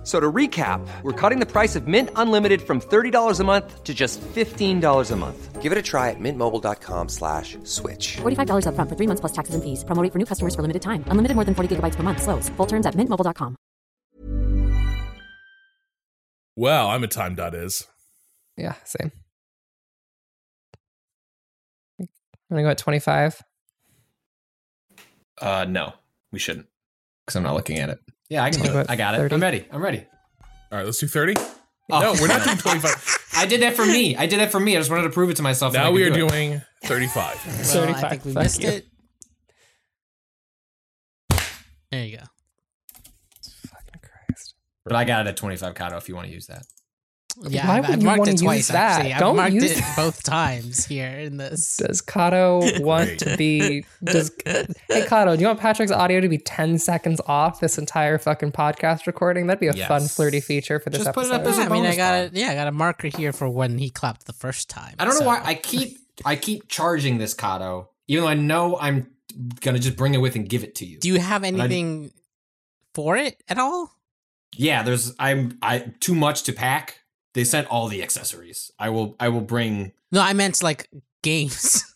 F- So to recap, we're cutting the price of Mint Unlimited from $30 a month to just $15 a month. Give it a try at mintmobile.com slash switch. $45 upfront for three months plus taxes and fees. Promo rate for new customers for limited time. Unlimited more than 40 gigabytes per month. Slows. Full terms at mintmobile.com. Well, I'm at time.is. Yeah, same. I'm gonna go at 25. Uh, no, we shouldn't, because I'm not looking at it. Yeah, I can do it. I got it. 30? I'm ready. I'm ready. All right, let's do 30. Oh. No, we're not doing 25. I did that for me. I did that for me. I just wanted to prove it to myself. that now we are do it. doing 35. Well, I 35, think we fuck missed you. it. There you go. Fucking Christ. But I got it at 25 Kato if you want to use that. Yeah, Why I've, would I've you marked wanna it use twice that? actually. I've Don't marked use it that. both times here in this. Does Kato want to be does Hey Kato, do you want Patrick's audio to be 10 seconds off this entire fucking podcast recording? That'd be a fun flirty feature for this Just put it episode. up as a Yeah, I mean, I got part. a, yeah, I got a marker here for when he clapped the first time. I don't know why I keep I keep charging this Kato, even though I know I'm gonna just bring it with and give it to you. Do you have anything for it at all? yeah, there's I'm I too much to pack. They sent all the accessories. I will I will bring. No, I meant like games.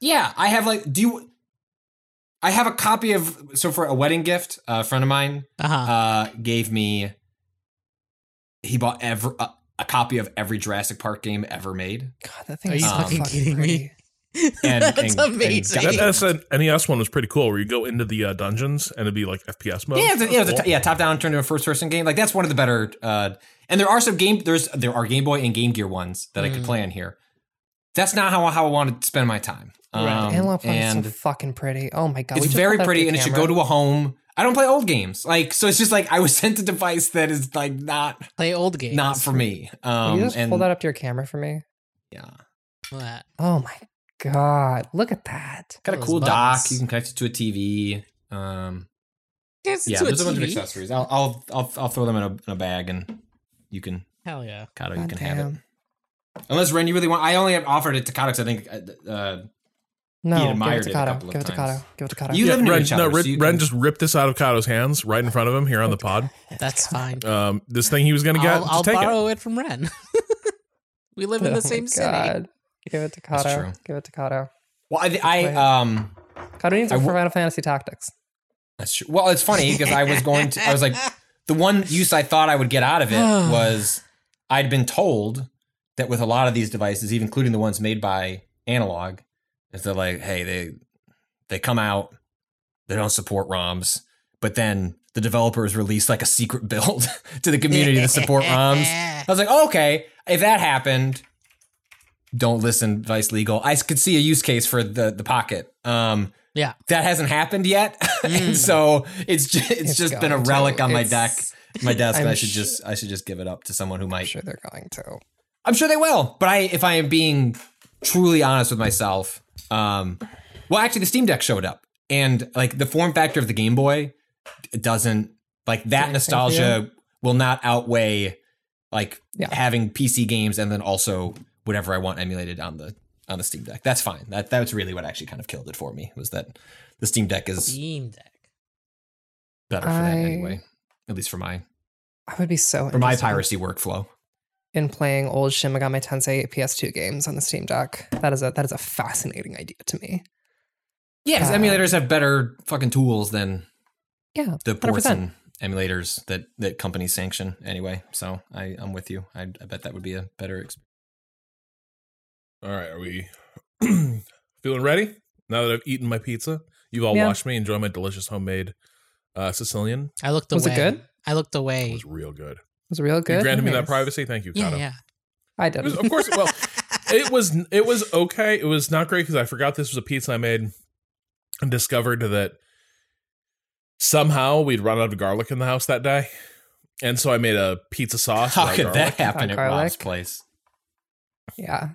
Yeah, I have like. Do you? I have a copy of so for a wedding gift. A friend of mine Uh huh. uh, gave me. He bought ever a, a copy of every Jurassic Park game ever made. God, that thing Are is you fucking kidding me? Pretty. And- That's and- and amazing. got- That SN NES one was pretty cool where you go into the uh, dungeons and it'd be like FPS mode. Yeah, it's a, yeah, it's a Cool. t- yeah, top down turned into a first person game. Like that's one of the better. Uh, and there are some game. There's there are Game Boy and Game Gear ones that I could Mm. play on here. That's not how how I want to spend my time. Right. Um, The analog and is so fucking pretty. Oh my god. it's very put that up pretty, and the it should go to a home. I don't play old games, like so. It's just like I was sent a device that is like not Play old games. not for me. Will Um, you just and pull that up to your camera for me? yeah, That. Oh my god. Look at that. got a Those cool dock. You can connect it to a TV. Um, yeah, to there's a bunch of accessories. I'll I'll I'll, I'll throw them in a, in a bag, and you can Hell yeah. Kato, you God can have it. Unless Ren, you really want. I only have offered it to Kato 'cause I think uh, uh, No, give admired it to it a Kato. couple Give it to times. Kato. Give it to Kato. You live near Ren, each no, Ren, so you Ren can- just ripped this out of Kato's hands right in front of him here on the pod. That's fine. Um, this thing he was going to get, I'll, just I'll take borrow it. from Ren. we live in Oh the my same city. Give it to Kato. Give it to Kato. well, I, I um, Kato needs it for Final Fantasy Tactics. that's true. Well, it's funny because I was going to. I was like, the one use I thought I would get out of it was I'd been told that with a lot of these devices, even including the ones made by Analogue, is that like, hey, they they come out, they don't support ROMs, but then the developers release like a secret build to the community to support ROMs. I was like, oh, okay, if that happened, don't listen, Vice Legal. I could see a use case for the the pocket. Um, Yeah. that hasn't happened yet, and so it's just, it's, It's just been a going to. relic on my It's- deck, my desk. I'm should sh- just I should just give it up to someone who I'm might. sure they're going to. I'm sure they will, but I if I am being truly honest with myself, um, well, actually, the Steam Deck showed up, and like the form factor of the Game Boy doesn't like that nostalgia will not outweigh like Yeah. having PC games and then also whatever I want emulated on the on the Steam Deck. That's fine. That that's really what actually kind of killed it for me was that the Steam Deck is Steam Deck. better for that anyway. At least for my I would be so for my piracy workflow. in playing old Shin Megami Tensei PS2 games on the Steam Deck. That is a that is a fascinating idea to me. Yeah, because Uh, emulators have better fucking tools than Yeah, the ports 100%. and emulators that that companies sanction anyway. So I I'm with you. I, I bet that would be a better experience. All right, are we feeling ready? Now that I've eaten my pizza, you've all Yeah. watched me enjoy my delicious homemade uh, Sicilian. I looked away. Was it good? I looked away. It was real good. It was real good. You granted me that privacy. Thank you, Yeah, Kato. yeah. I It was- did. of course, well, it was it was okay. It was not great because I forgot this was a pizza I made and discovered that somehow we'd run out of garlic in the house that day, and so I made a pizza sauce. How could garlic. that happen at garlic. Rob's place? yeah.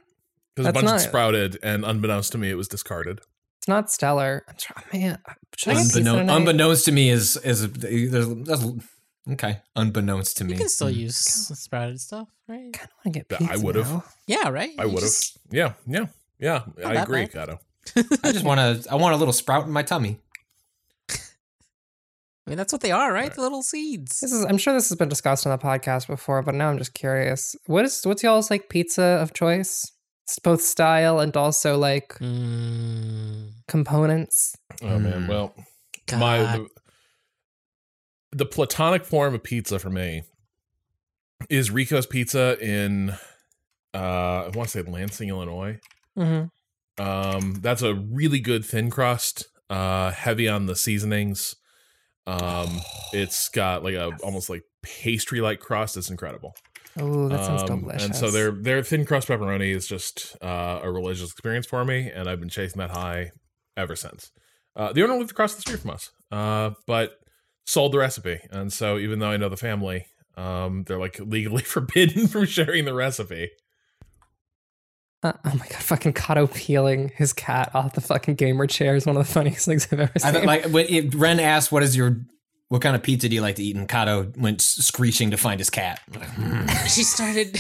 Because a bunch not- of sprouted, and unbeknownst to me, it was discarded. It's not stellar. I'm trying, man. Should I get pizza Unbeknown, unbeknownst to me is is there's, that's, okay. Unbeknownst to me. You can still Mm. use sprouted stuff, right? I kind of want to get Yeah, pizza. I would've. Yeah, right. I would have. just- Yeah, yeah, yeah. I agree, bad. Kato. I just want to. I want a little sprout in my tummy. I mean, that's what they are, right? The little seeds. This is. I'm sure this has been discussed on the podcast before, but now I'm just curious. What is what's y'all's like pizza of choice? It's both style and also like Mm, components. Oh man, Mm. well, God. my the, the platonic form of pizza for me is Rico's Pizza in uh I want to say Lansing, Illinois. Mm-hmm. Um that's a really good thin crust, uh heavy on the seasonings. Um it's got like a almost like pastry like crust. It's incredible. Oh, that sounds Um, delicious. And so their their thin crust pepperoni is just uh, a religious experience for me, and I've been chasing that high ever since. Uh, the owner lived across the street from us, uh, but sold the recipe, and so even though I know the family, um, they're like legally forbidden from sharing the recipe. Uh, oh my god, fucking Kato peeling his cat off the fucking gamer chair is one of the funniest things I've ever I seen. thought, like when it, Ren asked, "What is your what kind of pizza do you like to eat?" and Kato went screeching to find his cat. "Hmm." she started.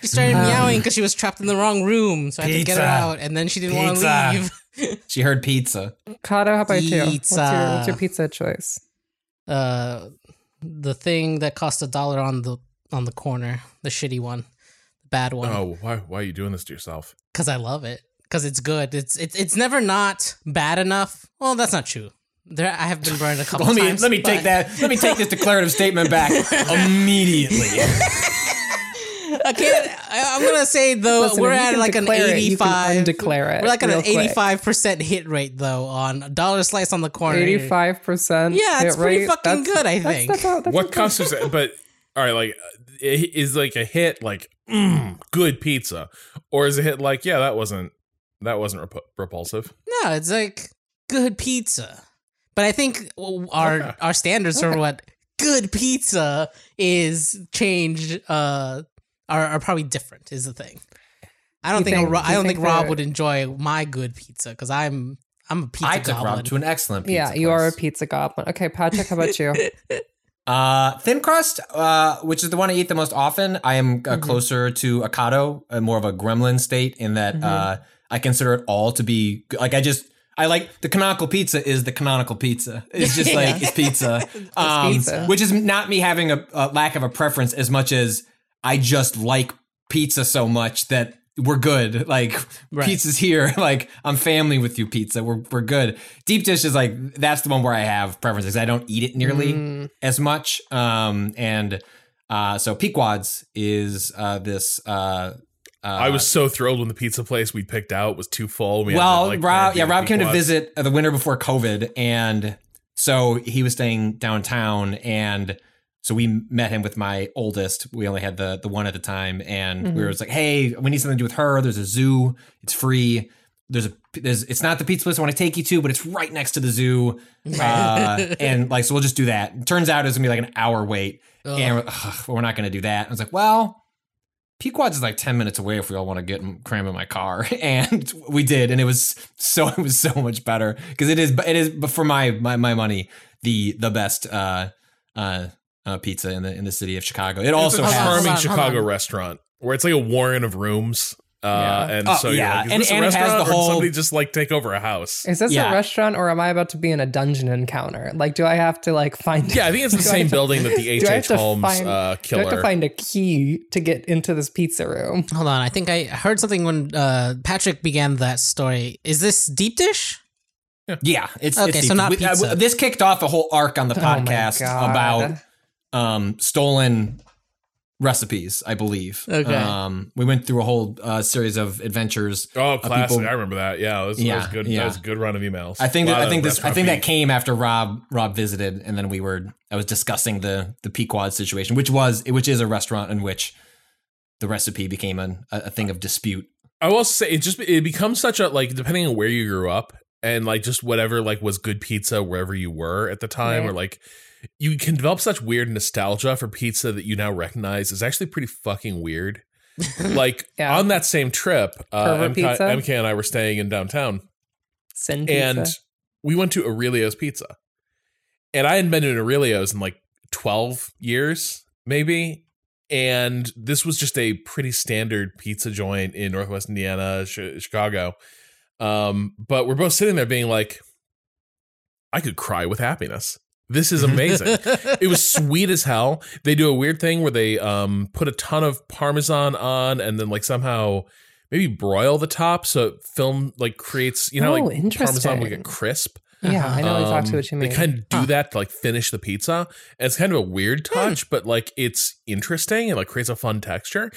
She started meowing because she was trapped in the wrong room, so I had to get her out, and then she didn't want to leave. She heard pizza. Kato, how about you? What's your, what's your Pizza. pizza choice? Uh, the thing that cost a dollar on the on the corner, the shitty one, the bad one. Oh, why why are you doing this to yourself? because I love it. Because it's good. It's it's it's never not bad enough. Well, that's not true. There, I have been burned a couple Let me times. let me take that. Let me take this declarative statement back immediately. I can't. I, I'm gonna say though Listen, we're at like an declare it, you can 85. undeclare it We're like at an real quick. 85 percent hit rate though on a dollar slice on the corner. Eighty-five percent. Yeah, it's pretty fucking good, I think. That's, that's, that's what constitutes? But all right, like uh, i- is like a hit like mm, good pizza, or is a hit like yeah that wasn't that wasn't rep- repulsive? No, it's like good pizza. But I think our Okay. our standards for what good pizza is change uh are, are probably different is the thing. I don't think, think- I don't think think Rob would enjoy my good pizza because I'm I'm a pizza I took goblin. Rob to an excellent pizza. yeah, you are a pizza goblin. Okay, Patrick, how about you? Uh, thin crust, uh, which is the one I eat the most often. I am uh, Mm-hmm. closer to Akato, uh, more of a gremlin state in that Mm-hmm. uh, I consider it all to be like I just I like the canonical pizza is the canonical pizza. It's just like it's pizza, um, pizza. which is not me having a, a lack of a preference as much as I just like pizza so much that we're good. Like Right. pizza's here. Like I'm family with you, pizza. We're we're good. Deep dish is like that's the one where I have preferences. I don't eat it nearly Mm. as much. Um, and uh, so Pequod's is uh, this. Uh, uh, I was so thrilled when the pizza place we picked out was too full. We had to, well, like, Rob, yeah, Rob came to Pequod's. visit uh, the winter before COVID, and so he was staying downtown, and so we met him with my oldest. We only had the the one at the time, and we were just like, "Hey, we need something to do with her. There's a zoo. It's free. There's a there's it's not the pizza place I want to take you to, but it's right next to the zoo, uh, and like so we'll just do that. Turns out it's gonna be like an hour wait, and we're, ugh, we're not gonna do that. I was like, well. Pequod's is like ten minutes away if we all want to get and cram in my car, and we did, and it was so it was so much better because it is it is but for my my my money the the best uh uh, uh pizza in the in the city of Chicago. It also it's a Hold on, has charming hold on, hold Chicago restaurant where it's like a warren of rooms. Uh, Yeah. and Oh, so you're yeah, like, is and- this a and it has the or whole- somebody just like take over a house? Is this Yeah. a restaurant or am I about to be in a dungeon encounter? Like, do I have to like find? Yeah, I think it's the same have to- building that the do I H.H. to Holmes find- uh, Do I have to find a key to get into this pizza room? Hold on, I think I heard something when uh, Patrick began that story. Is this deep dish? yeah. It's Okay, it's so not we- uh, pizza. this kicked off a whole arc on the Oh podcast God. about um stolen recipes. I believe. Okay. Um, we went through a whole uh, series of adventures. oh, classic! people- I remember that. Yeah, that was, that Yeah, was good. yeah. That was a good run of emails. I think that, I think this I restaurant think that came after Rob Rob visited, and then we were I was discussing the the Pequod situation, which was which is a restaurant in which the recipe became an, a, a thing of dispute. I will say it just it becomes such a like depending on where you grew up and like just whatever like was good pizza wherever you were at the time Right. or like you can develop such weird nostalgia for pizza that you now recognize is actually pretty fucking weird. like Yeah. on that same trip, uh, MK? MK and I were staying in downtown, Sin and pizza. we went to Aurelio's Pizza, and I hadn't been to Aurelio's in like twelve years, maybe. And this was just a pretty standard pizza joint in Northwest Indiana, Chi- Chicago. Um, but we're both sitting there being like, I could cry with happiness. This is amazing. it was sweet as hell. They do a weird thing where they um put a ton of parmesan on and then like somehow maybe broil the top so it film like creates you know Oh, like parmesan will interesting. get crisp. yeah, I know exactly Um, what you mean. They kind of do that to like finish the pizza. And it's kind of a weird Hmm. touch, but like it's interesting and like creates a fun texture.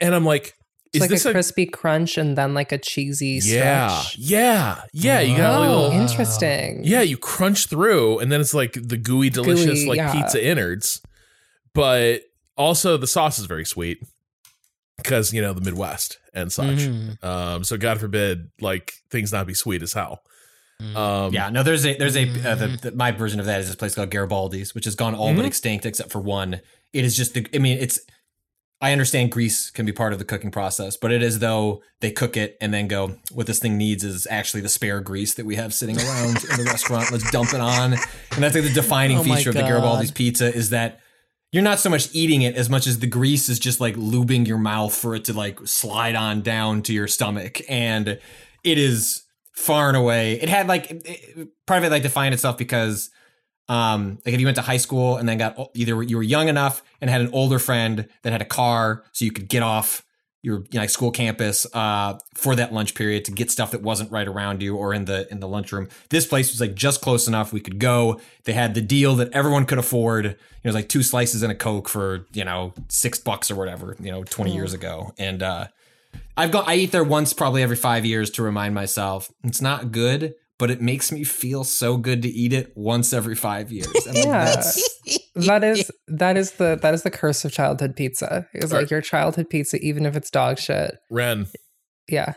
And I'm like, it's like this a a, crispy crunch and then like a cheesy yeah, stretch. yeah, yeah? You got a Oh, little interesting. yeah, you crunch through, and then it's like the gooey, delicious, Gooey, like yeah. pizza innards. But also, the sauce is very sweet because you know the Midwest and such. Mhm. Um, so God forbid, like things not be sweet as hell. Um, Yeah, no, there's a there's a uh, the, the, my version of that is this place called Garibaldi's, which has gone all Mhm. but extinct except for one. It is just the I mean, it's I understand grease can be part of the cooking process, but it is though they cook it and then go, what this thing needs is actually the spare grease that we have sitting around in the restaurant. Let's dump it on. And that's like the defining Oh feature of the. Garibaldi's pizza is that you're not so much eating it as much as the grease is just like lubing your mouth for it to like slide on down to your stomach. And it is far and away. It had like it- it- part of it like defined itself because um like if you went to high school and then got either you were young enough and had an older friend that had a car so you could get off your you know, like school campus uh for that lunch period to get stuff that wasn't right around you or in the in the lunchroom. This place was like just close enough we could go. They had the deal that everyone could afford. It was like two slices and a coke for, you know, 6 bucks or whatever, you know, 20 years ago. And uh I've gone. I eat there once, probably every five years, to remind myself it's not good, but it makes me feel so good to eat it once every five years. And like, Yeah. that's that is that is the that is the curse of childhood pizza. It's like your childhood pizza, even if it's dog shit. Ren, Yeah,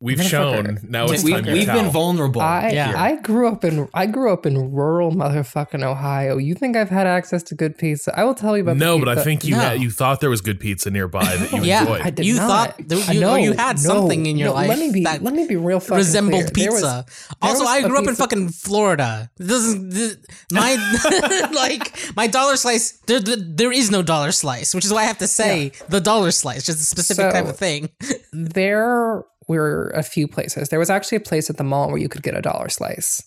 we've shown. Now it's we, time we've tell. been vulnerable. I Yeah. I grew up in I grew up in rural motherfucking Ohio. You think I've had access to good pizza? I will tell you about. no, the but I think you No. had, you thought there was good pizza nearby that you Yeah, enjoyed. I did You not. thought there- you- or know, you had something in your no, life Let me be. that let me be real. Fucking resembled clear. There was- pizza. there also, i grew up in fucking Florida. This doesn't this, my like my dollar slice. There, there, there is no dollar slice, which is why I have to say the dollar slice, just a specific type of thing. there were a few places. There was actually a place at the mall where you could get a dollar slice.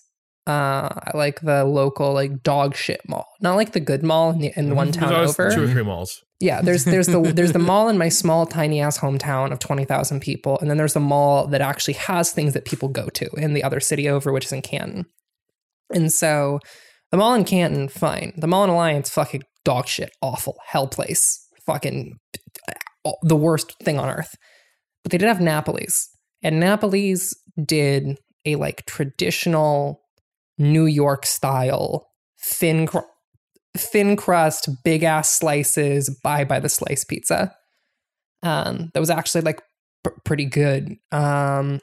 Uh, like the local like dog shit mall, not like the good mall in, the, in one town always over. two or three malls. Yeah, there's there's the there's the mall in my small tiny ass hometown of twenty thousand people, and then there's the mall that actually has things that people go to in the other city over, which is in Canton. And so, the mall in Canton, fine. The mall in Alliance, fucking dog shit, awful, hell place, fucking the worst thing on earth. But they did have Napoli's, and Napoli's did a like traditional New York style thin cr- thin crust, big ass slices, buy by the slice pizza. Um, that was actually like pr- pretty good. Um,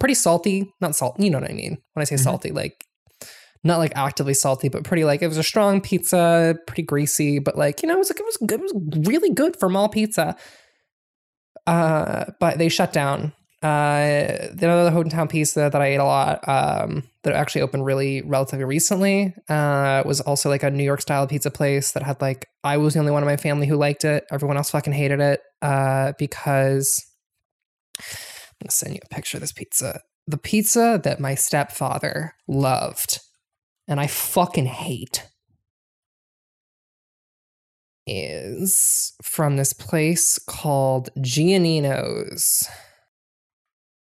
pretty salty, not salt. You know what I mean when I say salty, like not like actively salty, but pretty like it was a strong pizza, pretty greasy, but like you know it was like it was good, it was really good for mall pizza. Uh, but they shut down. Uh, the other hometown pizza that I ate a lot, um, that actually opened really relatively recently, uh, was also like a New York style pizza place that had like I was the only one in my family who liked it. Everyone else fucking hated it, uh, because I'm gonna send you a picture of this pizza. The pizza that my stepfather loved, and I fucking hate, is from this place called Gionino's.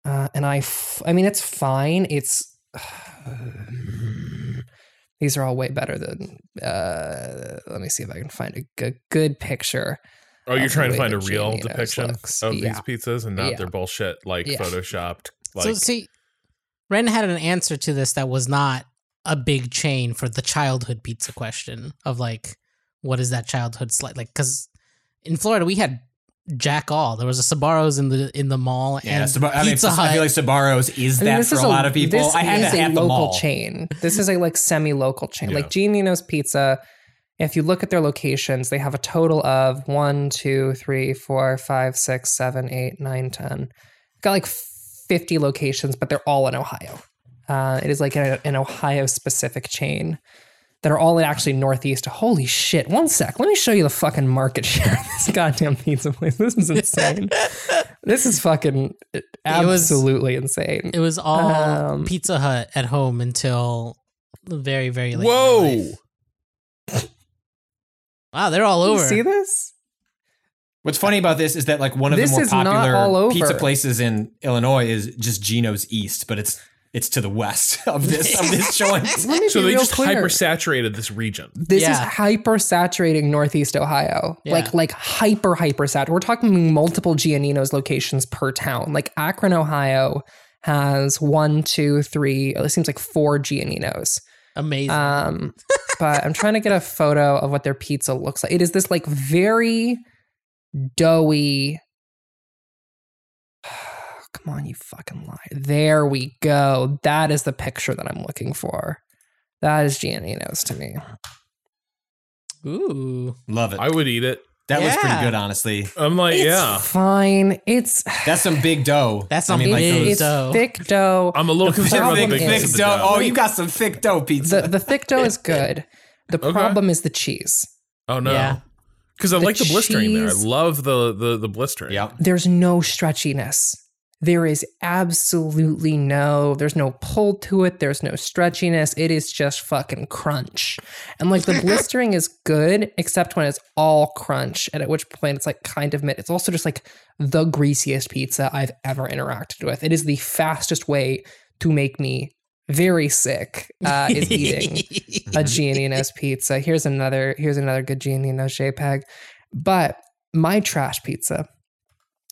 Uh, and I, f- I mean, it's fine. It's these are all way better than. Uh, let me see if I can find a good, good picture. Oh, you're trying to find a real Gionino's depiction looks. of Yeah. these pizzas and not Yeah. their bullshit like Yeah. photoshopped. Like so see, Ren had an answer to this that was not a big chain for the childhood pizza question of like, what is that childhood slice like? Because in Florida we had Jack All. There was a Sbarro's in the in the mall yeah, and Sab- I mean, Pizza I feel like Sbarro's is I mean, that for is a lot of people. This I had is to a at the local mall. chain. This is a like semi-local chain. Yeah. Like Gionino's Pizza. If you look at their locations, they have a total of one, two, three, four, five, six, seven, eight, nine, ten. Got like 50 locations, but they're all in Ohio. Uh, it is like a, an Ohio specific chain that are all actually northeast. Holy shit! One sec, let me show you the fucking market share of this goddamn pizza place. This is insane. this is fucking was- absolutely insane. It was all Um, Pizza Hut at home until very, very late. in Whoa. life. Wow, they're all You over. see this? What's funny about this is that like one of This the more is not all popular pizza places in Illinois is just Gino's East, but it's it's to the west of this of this joint. So they just clear. hyper saturated this region. This is Yeah. hyper saturating Northeast Ohio. Yeah. Like like hyper hyper sat. We're talking multiple Gionino's locations per town. Like Akron, Ohio has one, two, three. It seems like four Gionino's. Amazing. Um, but I'm trying to get a photo of what their pizza looks like. It is this like very doughy. Come on, you fucking liar. There we go. That is the picture that I'm looking for. That is Gionino's to me. Ooh. Love it. I would eat it. that was pretty good, honestly. I'm like, It's yeah. fine. It's That's some big dough. That's I some mean, like big those it's dough. thick dough. I'm a little The concerned about the problem thick, is- of thick the dough. dough. Oh, you got some thick dough pizza. the the thick dough is good. The Okay. problem is the cheese. Oh no. Yeah. Because I The like the blistering there. I love the the the blistering. yep. There's no stretchiness. There is absolutely no, there's no pull to it. There's no stretchiness. It is just fucking crunch. And like the blistering is good, except when it's all crunch. And at which point it's like kind of mid. It's also just like the greasiest pizza I've ever interacted with. It is the fastest way to make me very sick uh, is eating a Gionino's pizza. Here's another here's another good Gionino's JPEG. But my trash pizza,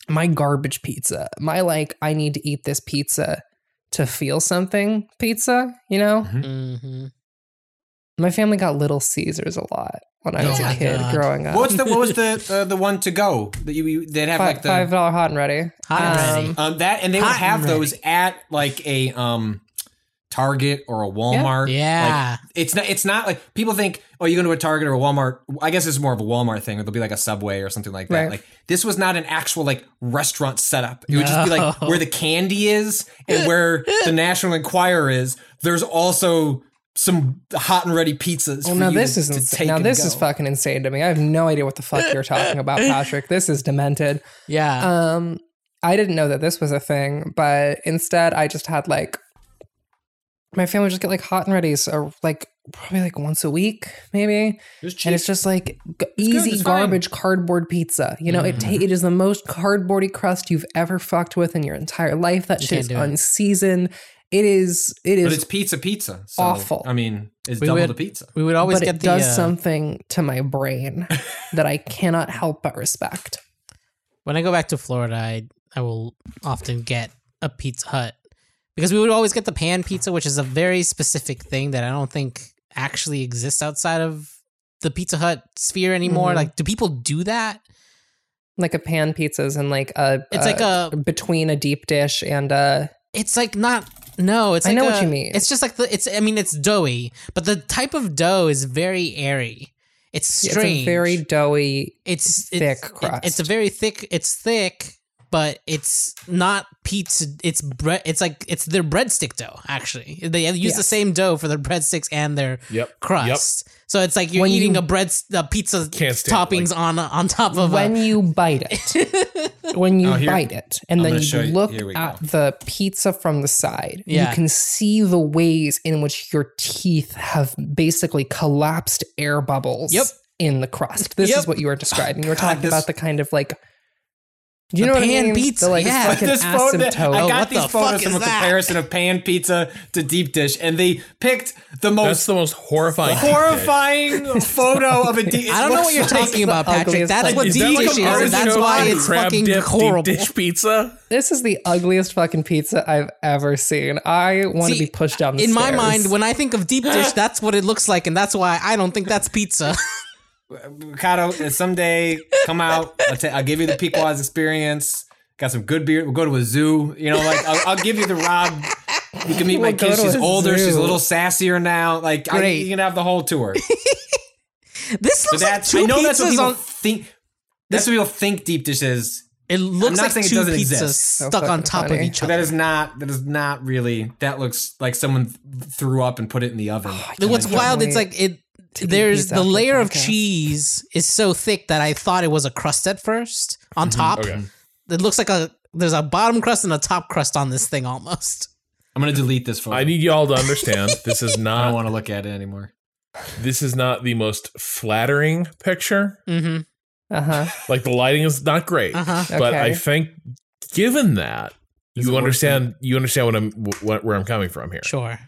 my garbage pizza, my like I need to eat this pizza to feel something pizza, you know? hmm My family got Little Caesars a lot when I was Oh a kid God. growing up. What was the what was the uh, the one to go that you, you they'd have five, like the five dollar hot and ready? Hot and ready. um that and they would have and those at like a um Target or a Walmart. Yeah. Like, it's not it's not like people think, oh, you go to a Target or a Walmart. I guess it's more of a Walmart thing, or there'll be like a Subway or something like that. Right. Like this was not an actual like restaurant setup. It would just be like where the candy is and where the National Enquirer is. There's also some hot and ready pizzas. Well, now this is. Now this is fucking insane to me. I have no idea what the fuck you're talking about, Patrick. This is demented. Yeah. Um, I didn't know that this was a thing, but instead I just had like my family would just get like hot and ready's or like probably like once a week, maybe. It's cheap. And it's just like g- good, easy it's fine. garbage cardboard pizza. You know, it ta- it is the most cardboardy crust you've ever fucked with in your entire life. That You shit is it. unseasoned. It is. It but it's pizza pizza. So, awful. I mean, it's We double would- the pizza. we would always but get it the does uh, something to my brain that I cannot help but respect. when I go back to Florida, I I will often get a Pizza Hut because we would always get the pan pizza, which is a very specific thing that I don't think actually exists outside of the Pizza Hut sphere anymore. Mhm. Like, do people do that? Like a pan pizzas and like a. It's like a- between a deep dish and a. It's like not. No, it's. I Like know what you mean. It's just like the. It's. I mean, it's doughy, but the type of dough is very airy. It's It's strange. a very doughy. it's thick it's, crust. It's a very thick. It's thick, but it's not pizza. It's bread. It's like it's their breadstick dough. Actually, they use the same dough for their breadsticks and their Yep. crust. So it's like you're When eating you- a bread a pizza Can't stand toppings like- on on top of when a. you bite it, when you Oh, here- bite it, and I'm then you show you- look at go. the pizza from the side, Yeah. you can see the ways in which your teeth have basically collapsed air bubbles Yep. in the crust. This Yep. is what you were describing. You were God, talking this- about the kind of like. Do you The know what I pan mean? pizza, The like yeah. fucking this photo. I got what these the photos fuck from a that? comparison of pan pizza to deep dish, and they picked the That's most the most horrifying. horrifying photo of a deep. I don't know what you're talking about, Patrick. That's thing. what Is deep that dish an is, and that's why and it's crab fucking dip horrible. Deep dish pizza. This is the ugliest fucking pizza I've ever seen. I want to be pushed down the In my mind, when I think of deep dish, that's what it looks like, and that's why I don't think that's pizza. Ricardo, someday come out. I'll, ta- I'll give you the Pequod's experience. Got some good beer. We'll go to a zoo. You know, like I'll, I'll give you the Rob. You can meet my We'll go kid. She's a older. She's a little sassier now. Like I, Great. you can have the whole tour. this But looks like two I know that's what pizzas people on. think. That's what people think deep dish is. It looks not like saying it two pizzas exist. Stuck on fucking top of funny. each But other. that is not. That is not really. That looks like someone th- threw up and put it in the oven. Oh, then What's can't wild? It's like it. To There's the after the layer of cheese is so thick that I thought it was a crust at first on top. Okay. It looks like a there's a bottom crust and a top crust on this thing almost. I'm gonna delete this photo. I need y'all to understand this is not. I don't want to look at it anymore. this is not the most flattering picture. Mm-hmm. Uh huh. Like the lighting is not great, Uh huh. but I think given that Is you understand you understand what I'm what, where I'm coming from here. Sure.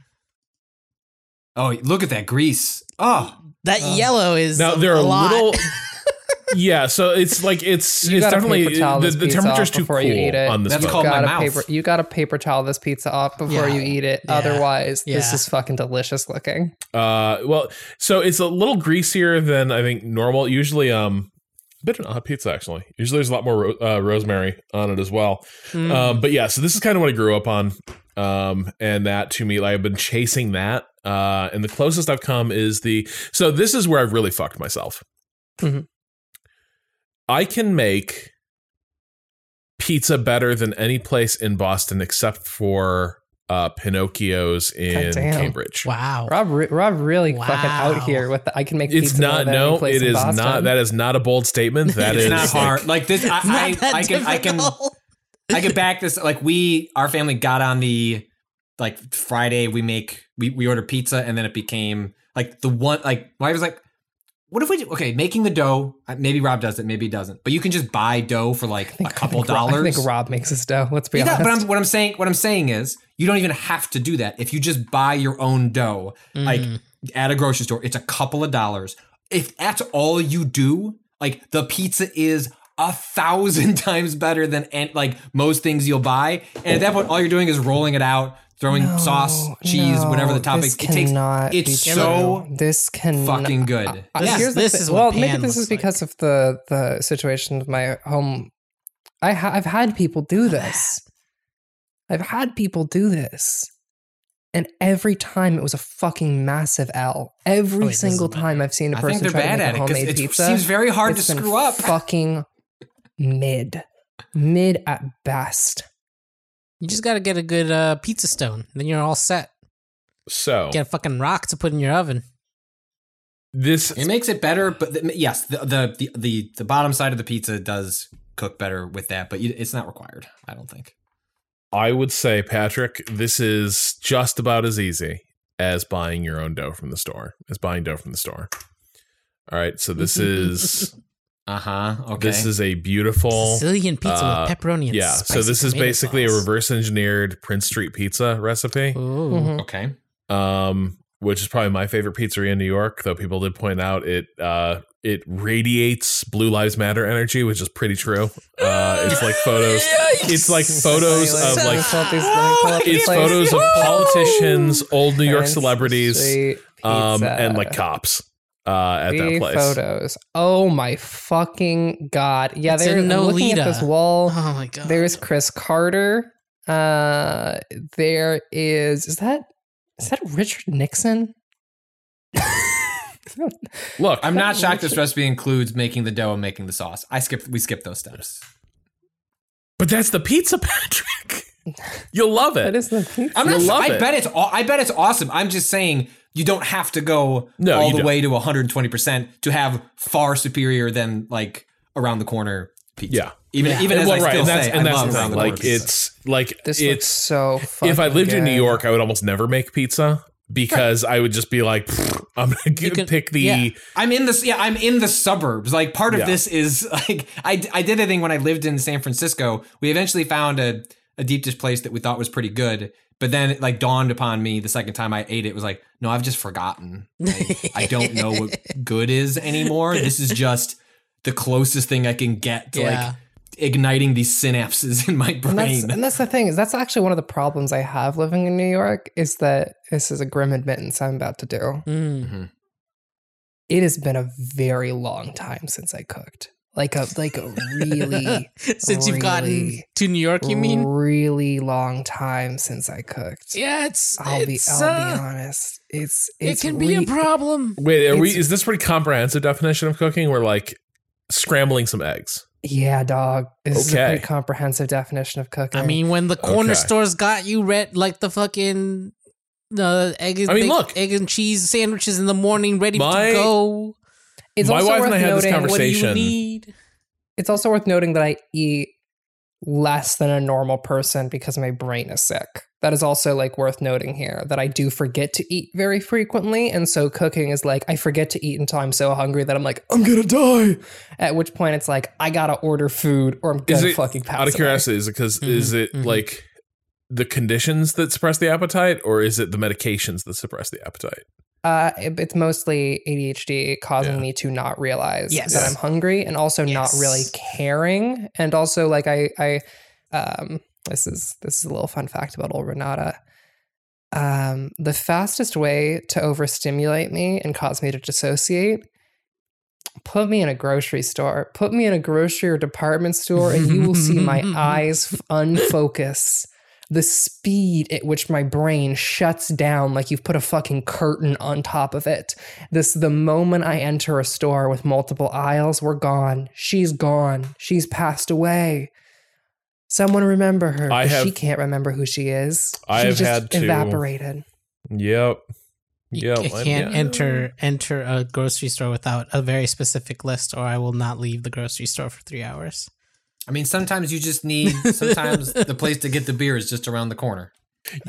Oh, look at that grease. Oh, That yellow is Now a, there are a lot. little yeah, so it's like it's You it's definitely the, this the temperature's too before cool you eat it. on this That's boat. called- my mouth. paper. You gotta paper towel this pizza off before Yeah. you eat it. Yeah. Otherwise, this is fucking delicious looking. Uh, well, so it's a little greasier than I think normal. Usually, um, a bit of an odd pizza actually. Usually, there's a lot more ro- uh, rosemary on it as well. Mm. Um, but yeah, so this is kind of what I grew up on. Um, and that to me, like I've been chasing that. Uh, and the closest I've come is the. So this is where I've really fucked myself. Mhm. I can make pizza better than any place in Boston except for uh, Pinocchio's in. Cambridge. wow. Rob, Rob, really Wow. fucking out here with the. I can make. It's pizza not. better any No, place it Boston. not. That is not a bold statement. That it's is not hard. Like this, I, It's I, that I can, I can. I can back this. Like we, our family got on the like Friday. We make we we order pizza, and then it became like the one. Like I was like, what if we? Do, okay, making the dough. uh, Maybe Rob does it. Maybe he doesn't. But you can just buy dough for like a couple think Rob- dollars. I think Rob makes his dough. Let's be Yeah, honest. but I'm, what I'm saying, what I'm saying is, you don't even have to do that. If you just buy your own dough, like Mhm. at a grocery store, it's a couple of dollars. If that's all you do, like the pizza is a thousand times better than an- like most things you'll buy. And at that point, all you're doing is rolling it out, throwing No, sauce, cheese, whatever the no, topping. this It takes. cannot It's be so this can fucking good. Uh, This- here's the this thi- is what well, maybe this is looks like. because of the the situation of my home. I ha- I've had people do this. I've had people do this, and every time it was a fucking massive L. Every wait, single time I've seen a I person think try bad to make at a it homemade it pizza. seems very hard it's to been screw up. Fucking mid, mid at best. You just gotta get a good uh, pizza stone. Then you're all set. So Get a fucking rock to put in your oven. this It makes it better, but the, yes, the, the the the the bottom side of the pizza does cook better with that, but you, it's not required. I don't think. I would say, Patrick, this is just about as easy as buying your own dough from the store, as buying dough from the store. All right, so this is Uh huh. Okay. this is a beautiful Sicilian pizza uh, with pepperoni and yeah. So this is tomato basically a reverse engineered Prince Street pizza recipe, Ooh. Mhm. okay. um, which is probably my favorite pizzeria in New York. Though people did point out it uh, it radiates Blue Lives Matter energy, which is pretty true. Uh, it's like photos. It's like photos of like pull these- let me pull up these it's places. photos of politicians, old New York celebrities, um, and like cops uh, at that Three place. photos. Oh my fucking god! Yeah, It's they're looking at this wall. Oh my god. There's Chris Carter. Uh, there is is that is that Richard Nixon? Look, I'm not shocked this recipe includes making the dough and making the sauce. I skipped. We skipped those steps. but that's the pizza, Patrick. You'll love That it. is the pizza. I'm not. You'll love I it. bet it's. I bet it's awesome. I'm just saying you don't have to go No, all the don't. way to 120 percent to have far superior than like around the corner pizza. Yeah. Even Yeah. even as well, I right, still and that's say, and I that's love the around thing. the corner Like pizza. it's like This looks it's so. if I fucking lived in New. York, I would almost never make pizza because I would just be like, I'm gonna can- pick the. yeah. I'm in this. Yeah, I'm in the suburbs. Like part of Yeah. this is like I I did a thing when I lived in San Francisco. We eventually found a a deep dish place that we thought was pretty good. But then it like dawned upon me the second time I ate it was like, no, I've just forgotten. Like, I don't know what good is anymore. This is just the closest thing I can get to Yeah. like igniting these synapses in my And that's, brain. and that's the thing is that's actually one of the problems I have living in New York is that this is a grim admittance I'm about to do. Mm. It has been a very long time since I cooked. Like a like a really Since you've gotten to New York, you mean? really long time since I cooked. Yeah, it's I'll be I'll uh, be honest. It's, it it's can be a problem. Wait, are we? Is this pretty comprehensive definition of cooking? We're like scrambling some eggs. Yeah, dog. This is a pretty comprehensive definition of cooking. I mean, when the corner Okay. stores got you red like the fucking the egg and I mean, bake- look. egg and cheese sandwiches in the morning, ready My- to go. It's my also wife worth and I had this noting, conversation- What do you need? It's also worth noting that I eat less than a normal person because my brain is sick. That is also like worth noting here that I do forget to eat very frequently. And so cooking is like, I forget to eat until I'm so hungry that I'm like, I'm gonna die. At which point it's like, I gotta order food or I'm gonna it fucking pass. out of away. curiosity? Is it because is Mhm, it mhm. like the conditions that suppress the appetite, or is it the medications that suppress the appetite? Uh, it- it's mostly ADHD causing Yeah. me to not realize Yes. that I'm hungry and also not really caring. And also, like I, I, um, this is this is a little fun fact about old Renata. Um, the fastest way to overstimulate me and cause me to dissociate. Put me in a grocery store. Put me in a grocery or department store, and you will see my eyes unfocus the speed at which my brain shuts down like you've put a fucking curtain on top of it. This the moment I enter a store with multiple aisles, we're gone. She's gone. She's passed away. Someone remember her. I 'cause have- she can't remember who she is. I She's have just had to- evaporated. Yep. You Yep. ca- I- can't yeah. enter enter a grocery store without a very specific list, or I will not leave the grocery store for three hours. I mean, sometimes you just need. Sometimes the place to get the beer is just around the corner.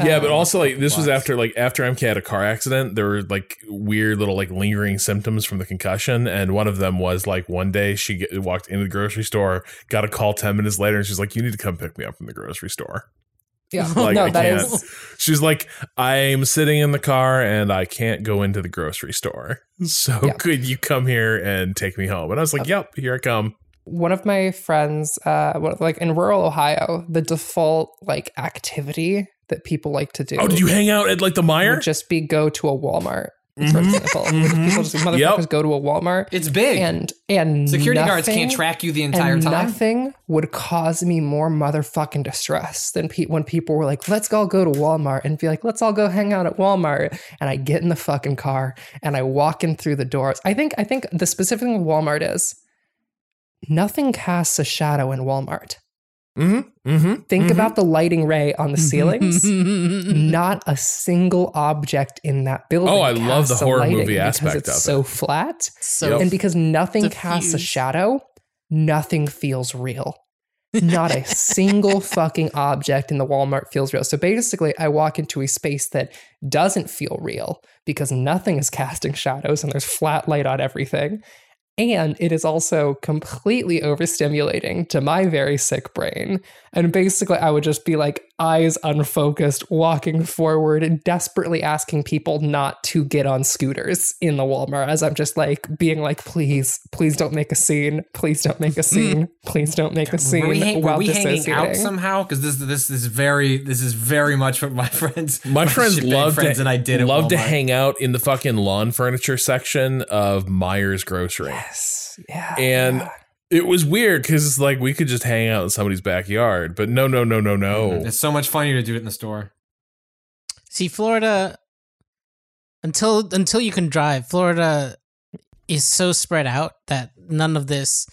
Yeah, but Um, also like this was after like after MK had a car accident, there were like weird little like lingering symptoms from the concussion, and one of them was like one day she get, walked into the grocery store, got a call ten minutes later, and she's like, "You need to come pick me up from the grocery store." Yeah. Like, no, I that can't. is She's like, "I'm sitting in the car and I can't go into the grocery store, so Yeah. could you come here and take me home?" And I was like, "Yep, here I come." One of my friends uh like in rural ohio the default like activity that people like to do Oh, did you hang out at like the Meijer? just be go to a walmart for Mhm. example Mhm. people just motherfuckers Yep. go to a walmart It's big. and and Security guards can't track you the entire and time. nothing would cause me more motherfucking distress than pe- when people were like, let's all go to Walmart and be like, let's all go hang out at Walmart. And I get in the fucking car and I walk in through the doors. I think, I think the specific thing Walmart is nothing casts a shadow in Walmart. Mm-hmm. Mm-hmm. Think about the lighting ray on the ceilings. Not a single object in that building. Oh, I love the horror lighting movie because aspect it's of it. so flat. so Yep. And because nothing casts a shadow, nothing feels real. Not a single fucking object in the Walmart feels real. So basically, I walk into a space that doesn't feel real because nothing is casting shadows and there's flat light on everything. And it is also completely overstimulating to my very sick brain. And basically, I would just be like eyes unfocused, walking forward and desperately asking people not to get on scooters in the Walmart as I'm just like being like, please, please don't make a scene. Please don't make a hmm. scene. Please don't make a scene were we, hang- were while we hanging out somehow? Because this this is very this is very much what my friends My friends shitbag love friends to, and I did at love to hang out in the fucking lawn furniture section of Meijer's Grocery. Yes. Yeah. And yeah. It was weird because it's like we could just hang out in somebody's backyard, but no, no, no, no, no. Mm-hmm. It's so much funnier to do it in the store. See, Florida until until you can drive, Florida is so spread out that none of this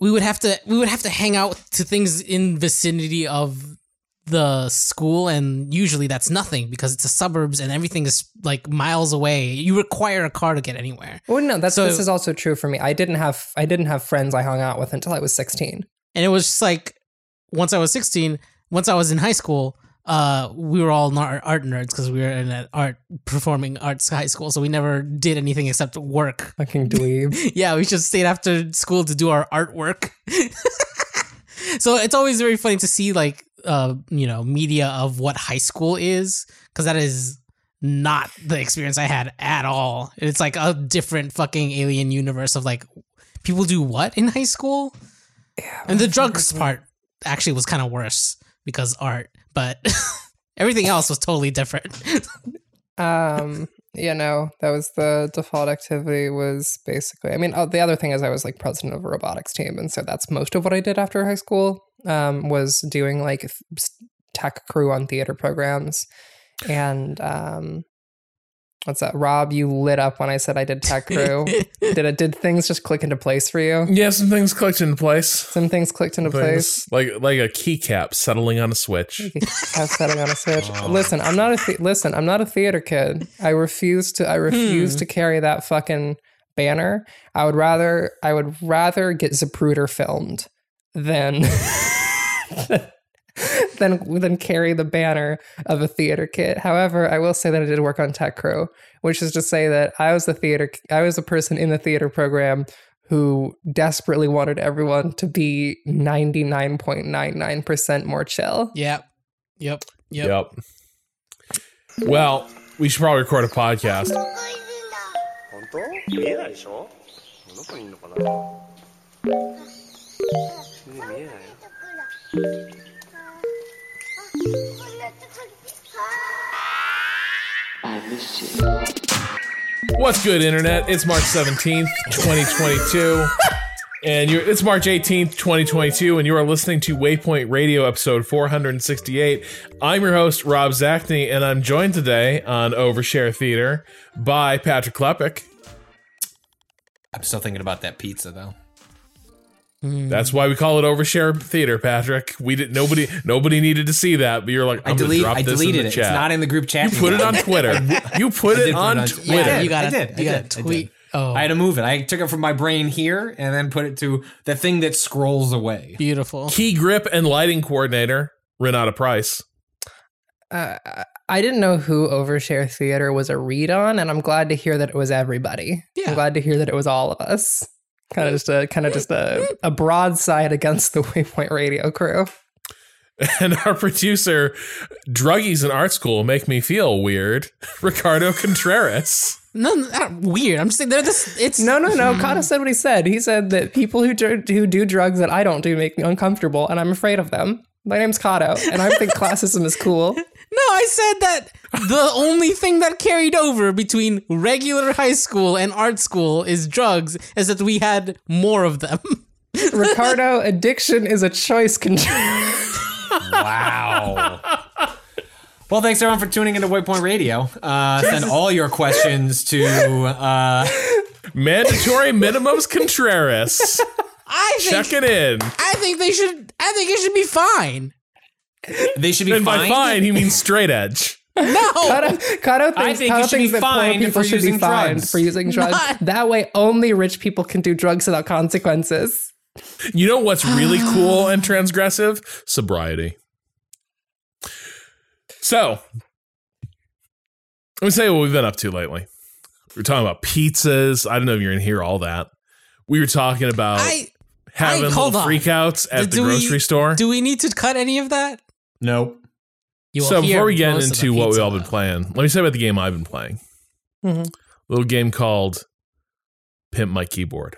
we would have to we would have to hang out to things in vicinity of the school and usually that's nothing because it's the suburbs and everything is like miles away. You require a car to get anywhere. Well, no, that's So- this is also true for me. I didn't have I didn't have friends I hung out with until I was 16. And it was just like once I was 16, once I was in high school, uh, we were all art nerds because we were in an art performing arts high school, so we never did anything except work. Fucking dweeb. Yeah, we just stayed after school to do our artwork. so it's always very funny to see like uh, you know, media of what high school is because that is not the experience I had at all. It's like a different fucking alien universe of like people do what in high school? And the drugs part actually was kind of worse because art, but everything else was totally different. um you know that was the default activity was basically i mean oh, the other thing is i was like president of a robotics team and so that's most of what i did after high school um was doing like tech crew on theater programs. And um What's that? Rob, you lit up when I said I did tech crew. did it? Did things just click into place for you? Yeah, some things clicked into place. Some things clicked into place. Like like a keycap settling on a switch. Have settling on a switch. Listen, I'm not a the- listen. I'm not a theater kid. I refuse to. I refuse hmm. to carry that fucking banner. I would rather. I would rather get Zapruder filmed than than than carry the banner of a theater kid. However, I will say that I did work on Tech Crew, which is to say that I was the theater. I was the person in the theater program who desperately wanted everyone to be 99.99% more chill. Yep. Yep. Yep. Yep. Well, we should probably record a podcast. What's good, internet? It's March 17th, 2022. And you're, it's March 18th, 2022, and you are listening to Waypoint Radio episode 468. I'm your host, Rob Zacny, and I'm joined today on Overshare Theater by Patrick Klepek. I'm still thinking about that pizza though. That's why we call it Overshare Theater, Patrick. We did nobody nobody needed to see that, but you're like, I I'm gonna delete. drop I this in deleted the it. chat. It's not in the group chat. you put it on Twitter. You put did it put on it on- Twitter. Yeah, you gotta, I did. I you gotta did. I tweet. Oh, I had to move it. I took it from my brain here and then put it to the thing that scrolls away. beautiful. Key grip and lighting coordinator, Renata Price. Uh, I didn't know who Overshare Theater was a read on, and I'm glad to hear that it was everybody. Yeah. I'm glad to hear that it was all of us. Kind of just a kind of just a, a broadside against the Waypoint Radio crew. And our producer, druggies in art school make me feel weird. Ricardo Contreras. No, not weird. I'm just saying they're just. It's No, no, no. Kato said what he said. He said that people who dr- who do drugs that I don't do make me uncomfortable, and I'm afraid of them. My name's Kato, and I think classism is cool. No, I said that the only thing that carried over between regular high school and art school is drugs, is that we had more of them. Ricardo, addiction is a choice control. Wow. well, thanks everyone for tuning into Waypoint Radio. Uh, send all your questions to. Uh, Mandatory minimums Contreras. I think Check it in. I think they should. I think it should be fine. they should be And by fine, he means straight edge. No, Kato, Kato thinks, I think Kato you should be that poor fined people for should be using fined drugs. for using drugs. Not- That way, only rich people can do drugs without consequences. You know what's really cool and transgressive? Sobriety. So, let me tell you what we've been up to lately. We were talking about pizzas. I don't know if you're going to hear all that. We were talking about I. having I- little freakouts at the Do we- grocery store. Do we need to cut any of that? Nope. You so before we get most of the into what we pizza, all been playing, let me say about the game I've been playing. Mhm. Little game called Pimp My Keyboard.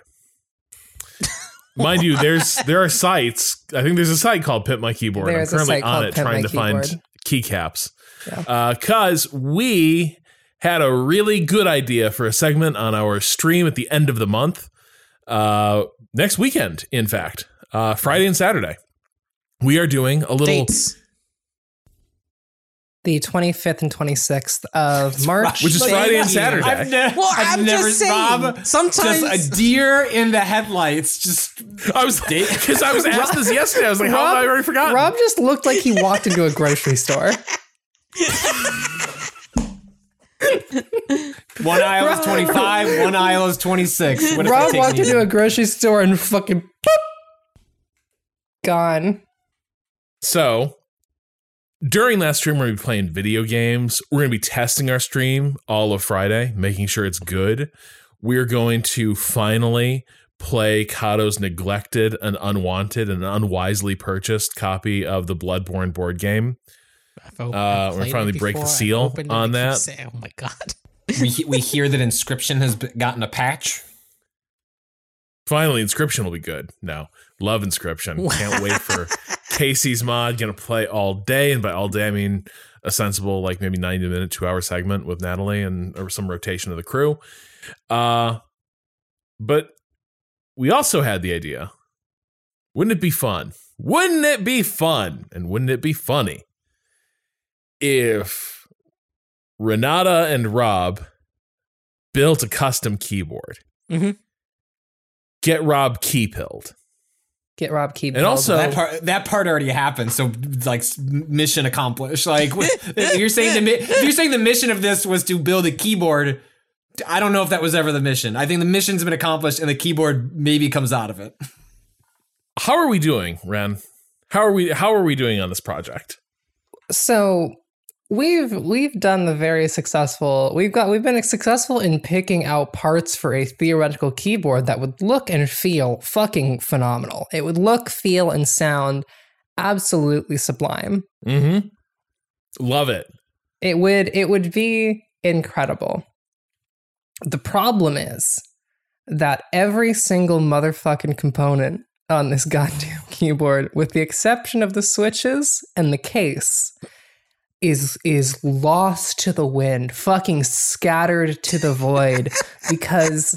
Mind you, there's there are sites. I think there's a site called Pimp My Keyboard. There's a I'm currently on it Pimp trying My to find Keyboard. keycaps. Yeah. Because we had a really good idea for a segment on our stream at the end of the month. Uh, next weekend, in fact, uh, Friday and Saturday. We are doing a little dates. The 25th and 26th of March. Which is Friday and. Saturday. I've, ne- Well, I've I'm never just saying, Rob, sometimes- just a deer in the headlights. Just I was because I was asked this yesterday. I was like, how have I already forgotten? Rob just looked like he walked into a grocery store. one aisle is twenty five, one aisle is twenty six. What Rob walked into a grocery store and fucking boop, gone. So during that stream, we're gonna be playing video games. We're gonna be testing our stream all of Friday, making sure it's good. We're going to finally play Kato's neglected and unwanted and unwisely purchased copy of the Bloodborne board game. Opened- Uh, we're played finally break the seal on that. saying- oh my god! we we hear that Inscryption has gotten a patch. Finally, Inscryption will be good. No, love Inscryption. Can't wait for Kaycee's mod. Gonna play all day, and by all day I mean a sensible, like maybe ninety minute, two hour segment with Natalie and or some rotation of the crew. Uh, but we also had the idea. Wouldn't it be fun? Wouldn't it be fun? And wouldn't it be funny if Renata and Rob built a custom keyboard. Mhm. Get Rob key pilled. Get Rob Key. And also- that part that part already happened. So like mission accomplished. Like you're saying the you're saying the mission of this was to build a keyboard. I don't know if that was ever the mission. I think the mission's been accomplished, and the keyboard maybe comes out of it. How are we doing, Ren? How are we how are we doing on this project? so we've we've done the very successful we've got we've been successful in picking out parts for a theoretical keyboard that would look and feel fucking phenomenal it would look feel and sound absolutely sublime Mm-hmm. Love it. it would it would be incredible the problem is that every single motherfucking component on this goddamn keyboard with the exception of the switches and the case is is lost to the wind fucking scattered to the void because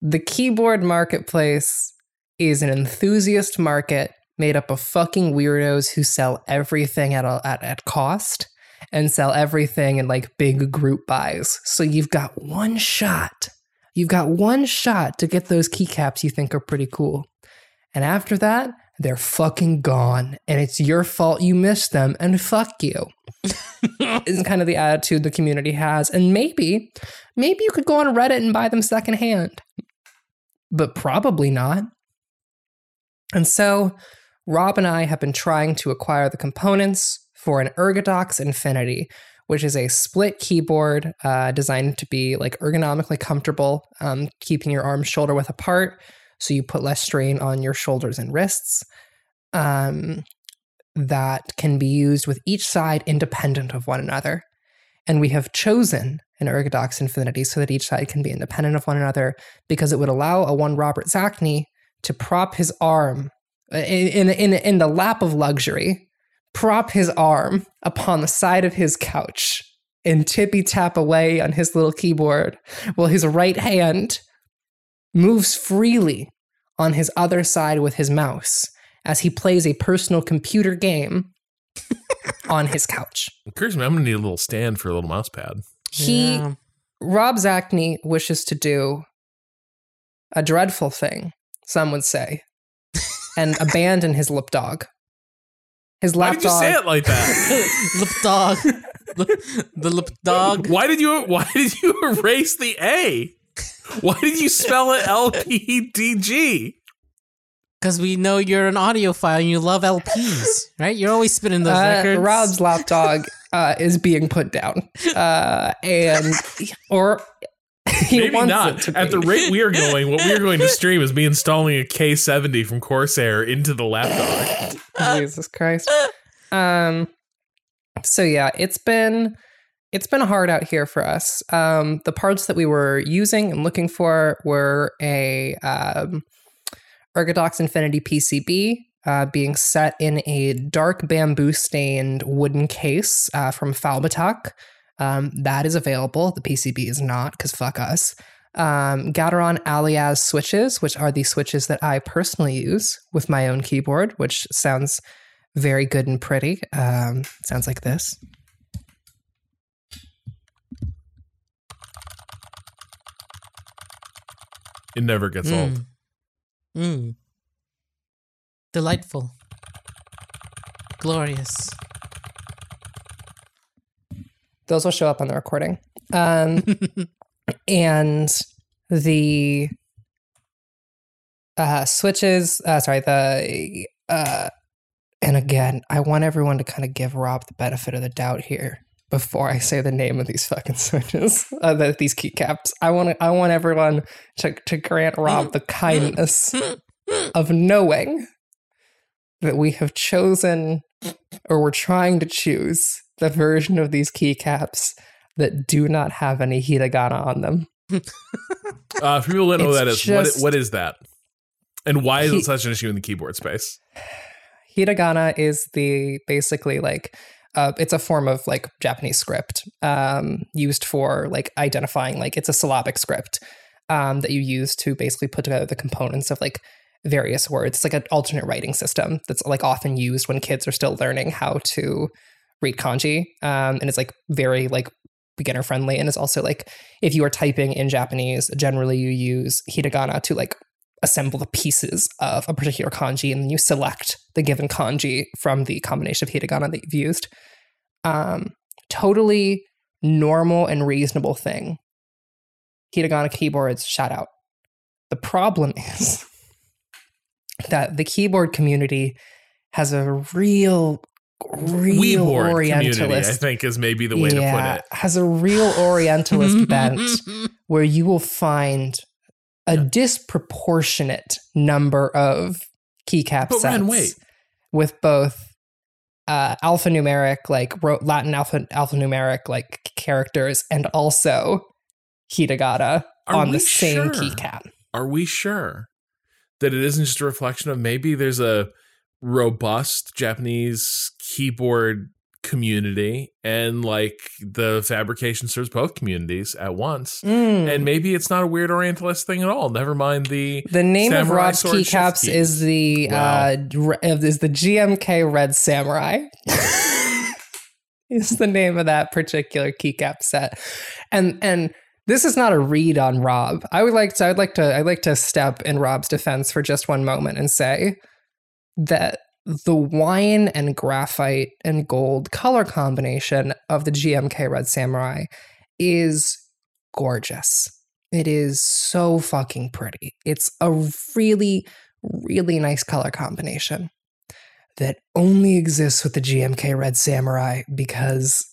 the keyboard marketplace is an enthusiast market made up of fucking weirdos who sell everything at a, at, at cost and sell everything in like big group buys. So you've got one shot. You've got one shot to get those keycaps you think are pretty cool. And after that, they're fucking gone. And it's your fault you missed them and fuck you. is kind of the attitude the community has. And maybe, maybe you could go on Reddit and buy them secondhand. But probably not. And so Rob and I have been trying to acquire the components for an Ergodox Infinity, which is a split keyboard uh, designed to be like ergonomically comfortable, um, keeping your arms shoulder width apart, so you put less strain on your shoulders and wrists. Um, that can be used with each side independent of one another. And we have chosen an Ergodox Infinity so that each side can be independent of one another because it would allow a one Robert Zacny to prop his arm in, in, in, in the lap of luxury, prop his arm upon the side of his couch and tippy tap away on his little keyboard while his right hand moves freely on his other side with his mouse as he plays a personal computer game on his couch. Occurs to me, I'm gonna need a little stand for a little mouse pad. He Yeah. Rob Zacny wishes to do a dreadful thing, some would say, and abandon his lip dog. His Why did you dog. say it like that? lip dog. the, the lip dog. why did you why did you erase the A? Why did you spell it L P D G? Because we know you're an audiophile and you love LPs, right? You're always spinning those Uh, records. Rob's lap dog uh, is being put down, uh, and or he Maybe wants not. it to At the rate we are going, what we are going to stream is me installing a K70 from Corsair into the laptop. Jesus Christ. Um so yeah, it's been it's been hard out here for us. Um the parts that we were using and looking for were a um Ergodox Infinity PCB uh, being set in a dark bamboo stained wooden case uh, from Falbatech. Um, that is available. The PCB is not because fuck us. Um, Gateron Alias switches, which are the switches that I personally use with my own keyboard, which sounds very good and pretty. Um, sounds like this. It never gets old. Mm. Mm. Delightful. Glorious. Those will show up on the recording. Um, and the uh, switches, uh, sorry, the, uh, and again, I want everyone to kind of give Rob the benefit of the doubt here before I say the name of these fucking switches, uh, the, these keycaps. I want I want everyone to to grant Rob the kindness of knowing that we have chosen or we're trying to choose the version of these keycaps that do not have any hiragana on them. Uh, for people that know what that is, what, what is that? And why is He- it such an issue in the keyboard space? Hiragana is the basically like uh, it's a form of like Japanese script um, used for like identifying like it's a syllabic script um, that you use to basically put together the components of like various words. It's like an alternate writing system that's like often used when kids are still learning how to read kanji, um, and it's like very like beginner friendly and it's also like if you are typing in Japanese, generally you use hiragana to like assemble the pieces of a particular kanji and then you select the given kanji from the combination of hiragana that you've used. Um, totally normal and reasonable thing. Hiragana keyboards, shout out. The problem is that the keyboard community has a real, real Weeboard Orientalist. community, I think, is maybe the way to put it. Has a real Orientalist bent where you will find a disproportionate number of keycap But sets Ren, with both uh, alphanumeric, like ro- Latin alpha alphanumeric, like characters, and also hiragana Are on the same sure? keycap. Are we sure that it isn't just a reflection of maybe there's a robust Japanese keyboard community and like the fabrication serves both communities at once? Mm. And maybe it's not a weird Orientalist thing at all. Never mind the The name of Rob's keycaps is the Wow. uh, is the GMK Red Samurai. is the name of that particular keycap set, and and this is not a read on Rob. I would like to. I'd like to. I'd like to step in Rob's defense for just one moment and say that the wine and graphite and gold color combination of the GMK Red Samurai is gorgeous. It is so fucking pretty. It's a really, really nice color combination that only exists with the GMK Red Samurai because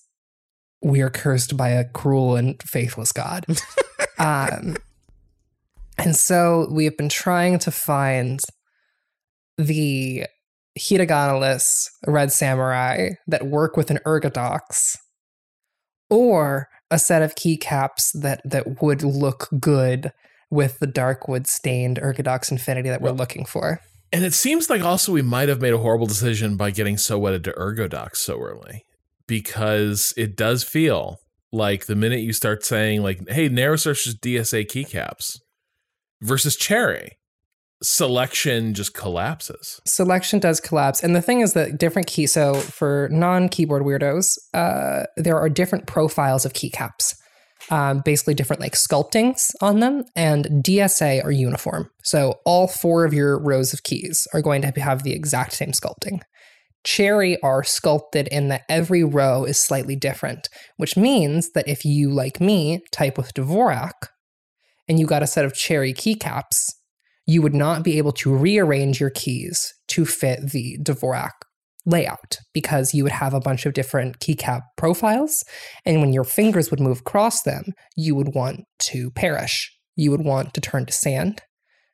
we are cursed by a cruel and faithless god. um, and so we have been trying to find the hiragana-less red samurai that work with an ergodox or a set of keycaps that that would look good with the darkwood stained ergodox infinity that we're looking for. And it seems like also we might have made a horrible decision by getting so wedded to Ergodox so early because it does feel like the minute you start saying like, "Hey, narrow search is DSA keycaps," versus Cherry, selection just collapses. selection does collapse. And the thing is that different key so for non-keyboard weirdos uh, there are different profiles of keycaps um, basically different like sculptings on them and dsa are uniform. So all four of your rows of keys are going to have the exact same sculpting. Cherry are sculpted in that every row is slightly different which means that if you like me type with dvorak and you got a set of cherry keycaps you would not be able to rearrange your keys to fit the Dvorak layout because you would have a bunch of different keycap profiles. And when your fingers would move across them, you would want to perish. You would want to turn to sand.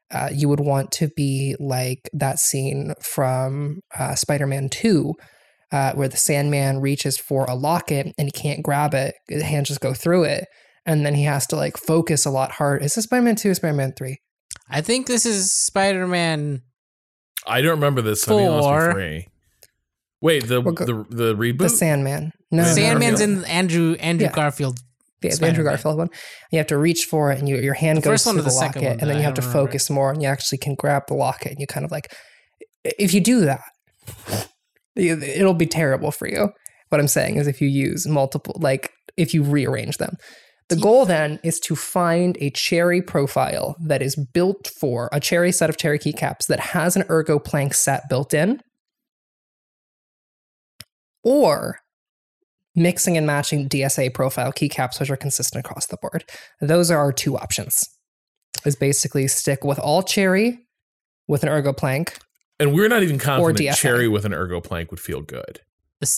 Uh, you would want to be like that scene from uh, Spider Man 2. Uh, where the Sandman reaches for a locket and he can't grab it, his hands just go through it, and then he has to like focus a lot harder. Is this Spider Man 2 or Spider Man 3? I think this is Spider Man. I don't remember this. So I think it must Four. be three. Wait, the We're go- the the reboot. The Sandman. No, Wait, no, Sandman's no. in Andrew Andrew Yeah. Garfield. the, the Andrew Garfield one. You have to reach for it, and you, your hand The goes first one through the, the locket, one, and then I you have to remember. focus more, and you actually can grab the locket, and you kind of like, if you do that, it'll be terrible for you. What I'm saying is, if you use multiple, like if you rearrange them. The goal then is to find a cherry profile that is built for a cherry set of cherry keycaps that has an ergo plank set built in, or mixing and matching DSA profile keycaps, which are consistent across the board. Those are our two options. Is basically stick with all cherry with an ergo plank. and we're not even confident Cherry with an ergo plank would feel good.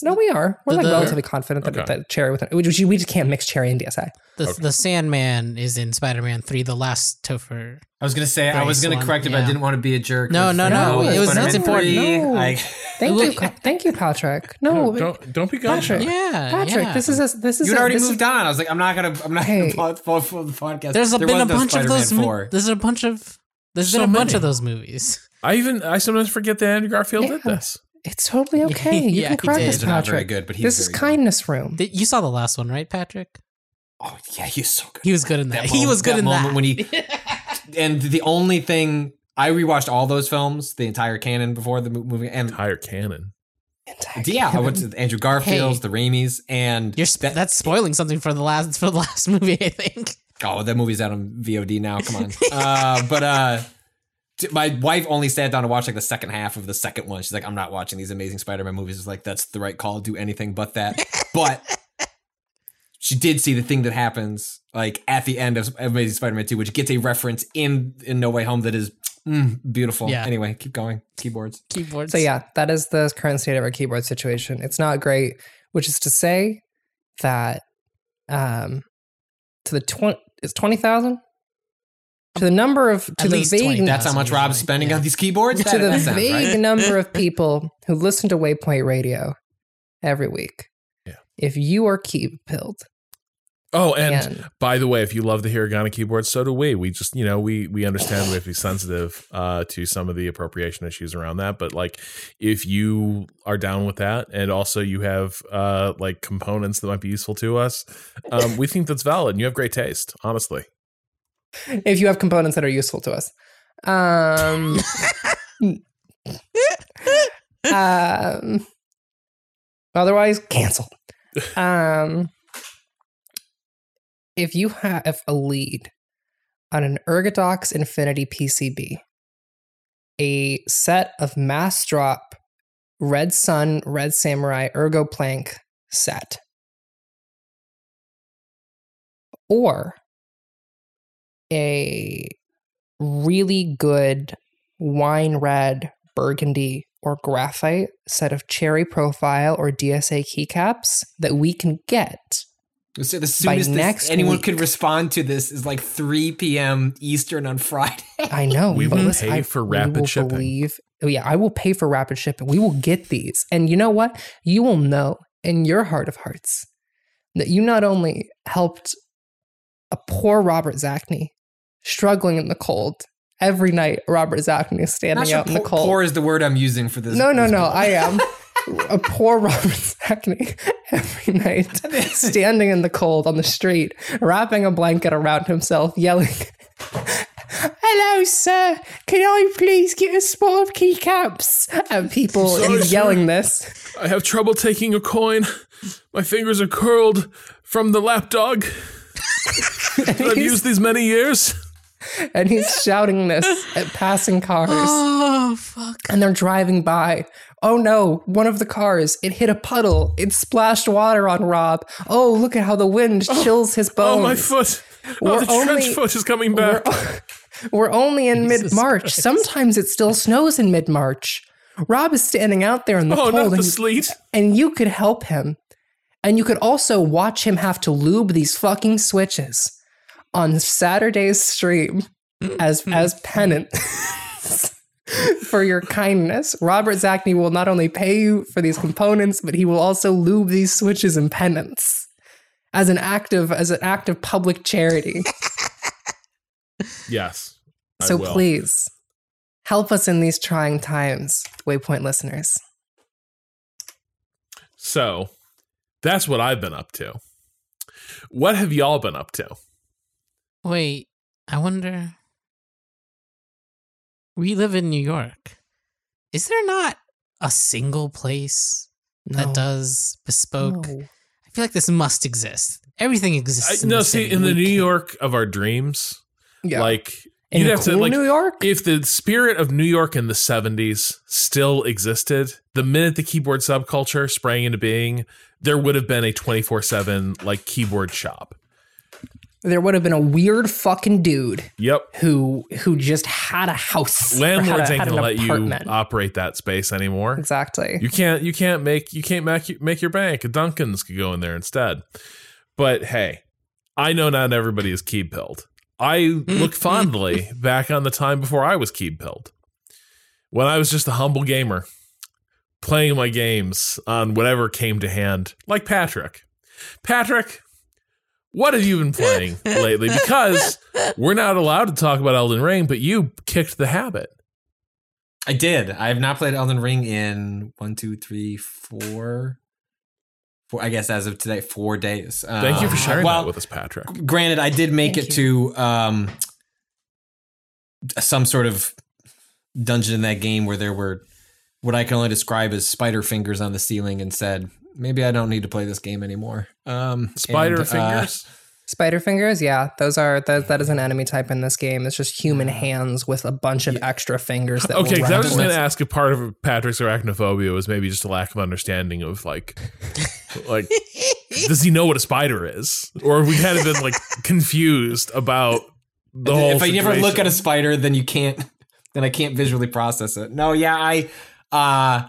The, No, we are. We're The- like the- relatively confident that, Okay. that cherry with an, we just, we just can't mix cherry and DSA. the, the Sandman is in Spider Man 3, the last Topher. I was gonna say I was gonna one, correct it, but I didn't want to be a jerk. No, with no, no, Spider-Man it was- Spider-Man that's important. 3. No. I- Thank you, thank you, Patrick. No, No, don't don't be Patrick. gone. Yeah. Patrick, yeah. this is a, this is You'd already this is- moved on. I was like, I'm not gonna, I'm not Hey. gonna follow for the podcast. There's a, There been a bunch of those. mo- There's a bunch of. There's So been a bunch many. of those movies. I even I sometimes forget that Andrew Garfield did this. It's totally okay. You Yeah, can he correct did. us, These are not very Patrick. good, but he's This is very good. kindness room. Did- You saw the last one, right, Patrick? Oh yeah, he's so good. He was good in that. he moment- was good in that moment that. when he. and the only thing I rewatched all those films, the entire canon before the movie, and Entire canon. Entire Yeah, i went to Andrew Garfield's, Hey. the Raimis, and You're sp- that's spoiling something for the last for the last movie, I think. oh, that movie's out on VOD now. Come on, uh, but uh, t- my wife only sat down to watch like the second half of the second one. She's like, I'm not watching these Amazing Spider-Man movies. It's like that's the right call. Do anything but that. but she did see the thing that happens like at the end of Amazing Spider-Man 2, which gets a reference in in No Way Home that is mm, beautiful. Yeah. Anyway, keep going. Keyboards. Keyboards. So yeah, that is the current state of our keyboard situation. It's not great, which is to say that um to the twenty is twenty thousand to the number of to At the least vague 20. That's how much Rob's spending yeah. on these keyboards. to That- the that vague right. number of people who listen to Waypoint Radio every week. Yeah. If you are key pilled Oh, and and by the way, if you love the Hiragana keyboard, so do we. We just, you know, we we understand we have to be sensitive uh, to some of the appropriation issues around that. But like, if you are down with that, and also you have uh, like components that might be useful to us, um, we think that's valid. And you have great taste, honestly. If you have components that are useful to us. Um, um otherwise cancel. Um if you have a lead on an Ergodox Infinity PCB, a set of Massdrop Red Sun, Red Samurai Ergo Plank set, or a really good wine red burgundy or graphite set of cherry profile or DSA keycaps that we can get. So the By soonest this- anyone week. could respond to this is like 3 p.m. Eastern on Friday. I know. We but will listen, pay I- for rapid will shipping. Believe, oh yeah, I will pay for rapid shipping. We will get these. And you know what? You will know in your heart of hearts that you not only helped a poor Robert Zacny struggling in the cold every night. Robert Zacny is standing sure out in the cold. poor is the word I'm using for this. No, no, no. book. I am a poor Robert Sackney every night, standing in the cold on the street, wrapping a blanket around himself, yelling, Hello, sir. Can I please get a spot of keycaps? And people Sorry, he's sir. yelling this. I have trouble taking a coin. My fingers are curled from the lapdog that I've used these many years. And he's shouting this at passing cars. Oh fuck! and they're driving by. Oh no, one of the cars, it hit a puddle. It splashed water on Rob. Oh, look at how the wind oh. chills his bones. Oh, my foot. Oh, we're Oh, the trench foot is coming back. We're, we're only in mid March. Sometimes it still snows in mid March. Rob is standing out there in the Oh, cold, not the and, sleet. and you could help him. And you could also watch him have to lube these fucking switches on Saturday's stream mm-hmm. as mm-hmm. as penance for your kindness. Robert Zacny will not only pay you for these components, but he will also lube these switches in penance as an act of as an act of public charity. Yes. I so will. please help us in these trying times, Waypoint listeners. So that's what I've been up to. What have y'all been up to? Wait, I wonder. We live in New York. Is there not a single place No. that does bespoke? No. I feel like this must exist. Everything exists. I, in no, the see, city. in the We New can't- York of our dreams, Yeah. like in you'd have cool to like New York? if the spirit of New York in the 70s still existed, the minute the keyboard subculture sprang into being, there would have been a 24/7 like keyboard shop. There would have been a weird fucking dude Yep. who who just had a house. or had Landlords a- ain't had an let you operate that space anymore. Exactly. You can't you can't make you can't make make your bank. A Dunkin's could go in there instead. But hey, I know not everybody is key pilled. I look fondly back on the time before I was key pilled. When I was just a humble gamer, playing my games on whatever came to hand, like Patrick. Patrick, what have you been playing lately? Because we're not allowed to talk about Elden Ring, but you kicked the habit. I did. I have not played Elden Ring in one, two, three, four. Four, I guess as of today, four days. Thank you for Um, sharing well, that with us, Patrick. Granted, I did make Thank it to um, some sort of dungeon in that game where there were what I can only describe as spider fingers on the ceiling and said, maybe I don't need to play this game anymore. Um, Spider and, uh, fingers. Spider fingers, yeah, those are that, that is an enemy type in this game. It's just human hands with a bunch of extra fingers. That okay, will 'cause I was just going to ask if part of Patrick's arachnophobia was maybe just a lack of understanding of like, like, does he know what a spider is, or have we kind of been like confused about the whole? if I never look at a spider, then you can't, then I can't visually process it. No, yeah, I, uh,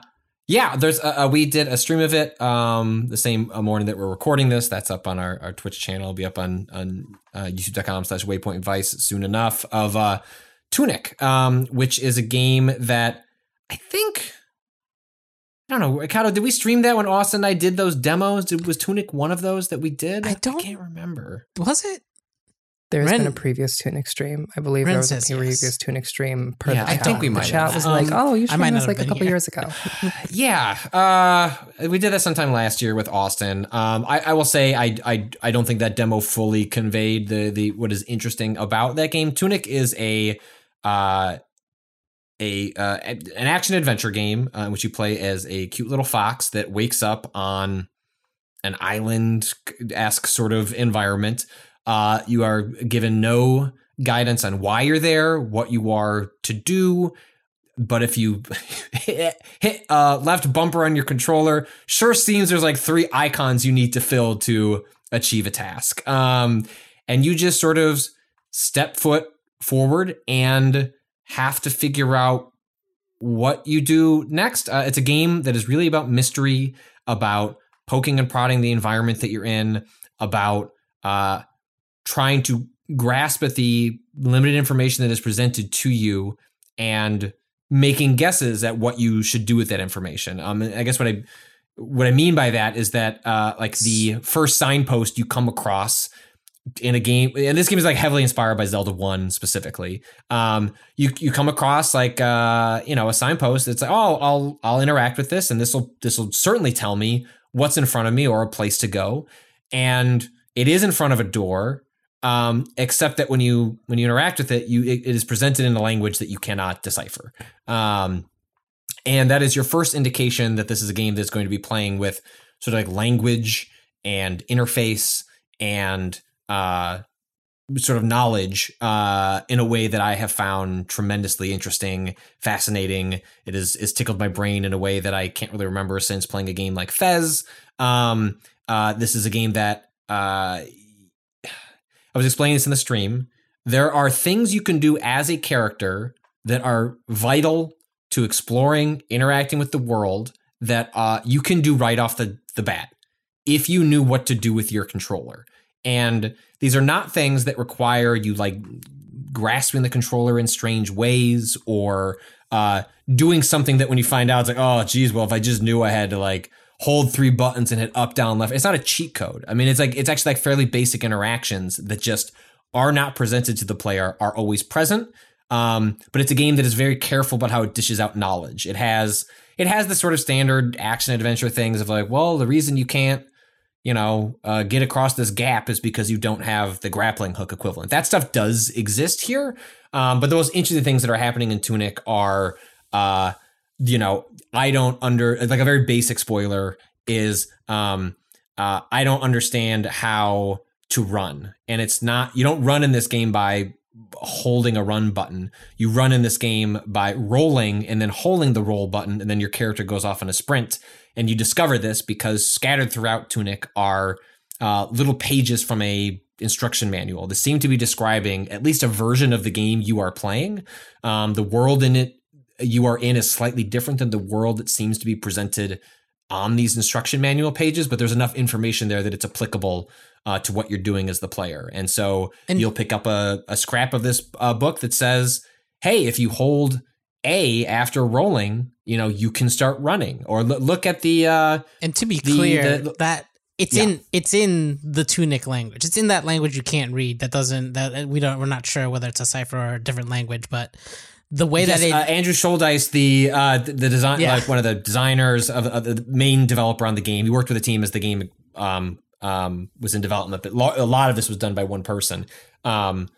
yeah, there's, uh, uh, we did a stream of it, um, the same uh, morning that we're recording this. That's up on our, our Twitch channel. It'll be up on, on, uh, youtube.com slash waypoint vice soon enough of, uh, Tunic, um, which is a game that I think, I don't know, Ricardo, did we stream that when Austin and I did those demos? Did, was Tunic one of those that we did? I don't- I can't remember. Was it? There's Ren- been a previous Tunic extreme. I believe Ren there was a says yes. previous Tunic stream per Yeah, the I chat. think we might. The chat have. was Um, like, "Oh, you might streamed this like a couple here. years ago." Yeah, uh, we did that sometime last year with Austin. Um, I, I will say I, I I don't think that demo fully conveyed the the what is interesting about that game. Tunic is a uh, a uh, an action adventure game uh, in which you play as a cute little fox that wakes up on an island esque sort of environment. Uh, you are given no guidance on why you're there, what you are to do. But if you hit, uh, left bumper on your controller, sure seems there's like three icons you need to fill to achieve a task. Um, and you just sort of step foot forward and have to figure out what you do next. Uh, it's a game that is really about mystery, about poking and prodding the environment that you're in, about uh, trying to grasp at the limited information that is presented to you and making guesses at what you should do with that information. Um, I guess what I what I mean by that is that uh, like the first signpost you come across in a game, and this game is like heavily inspired by Zelda One specifically. Um, you you come across like uh, you know a signpost that's like, oh, I'll I'll interact with this, and this will this will certainly tell me what's in front of me or a place to go, and it is in front of a door. Um, except that when you when you interact with it, you it, it is presented in a language that you cannot decipher. Um, and that is your first indication that this is a game that's going to be playing with sort of like language and interface and uh, sort of knowledge uh, in a way that I have found tremendously interesting, fascinating. It is is tickled my brain in a way that I can't really remember since playing a game like Fez. Um, uh, this is a game that uh, I was explaining this in the stream. There are things you can do as a character that are vital to exploring, interacting with the world that uh, you can do right off the, the bat if you knew what to do with your controller. And these are not things that require you like grasping the controller in strange ways or uh, doing something that when you find out, it's like, oh, geez, well, if I just knew I had to like hold three buttons and hit up, down, left. It's not a cheat code. I mean, it's like, it's actually like fairly basic interactions that just are not presented to the player, are always present. Um, but it's a game that is very careful about how it dishes out knowledge. It has it has the sort of standard action adventure things of like, well, the reason you can't, you know, uh, get across this gap is because you don't have the grappling hook equivalent. That stuff does exist here, um, but the most interesting things that are happening in Tunic are, uh, you know, I don't under like a very basic spoiler is um, uh, I don't understand how to run, and it's not you don't run in this game by holding a run button. You run in this game by rolling and then holding the roll button, and then your character goes off on a sprint. And you discover this because scattered throughout Tunic are uh, little pages from a instruction manual that seem to be describing at least a version of the game you are playing. Um, the world in it you are in is slightly different than the world that seems to be presented on these instruction manual pages, but there's enough information there that it's applicable uh, to what you're doing as the player. And so And- you'll pick up a, a scrap of this uh, book that says, hey, if you hold A after rolling, you know, you can start running. Or lo- look at the, uh, And to be The- clear, the- that it's Yeah. in it's in the Tunic language. It's in that language you can't read. That doesn't that we don't we're not sure whether it's a cipher or a different language, but the way Yes, that it uh, Andrew Shouldice, the uh, the the design, Yeah. like one of the designers of, of the main developer on the game, he worked with the team as the game um, um, was in development, but lo- a lot of this was done by one person. Um,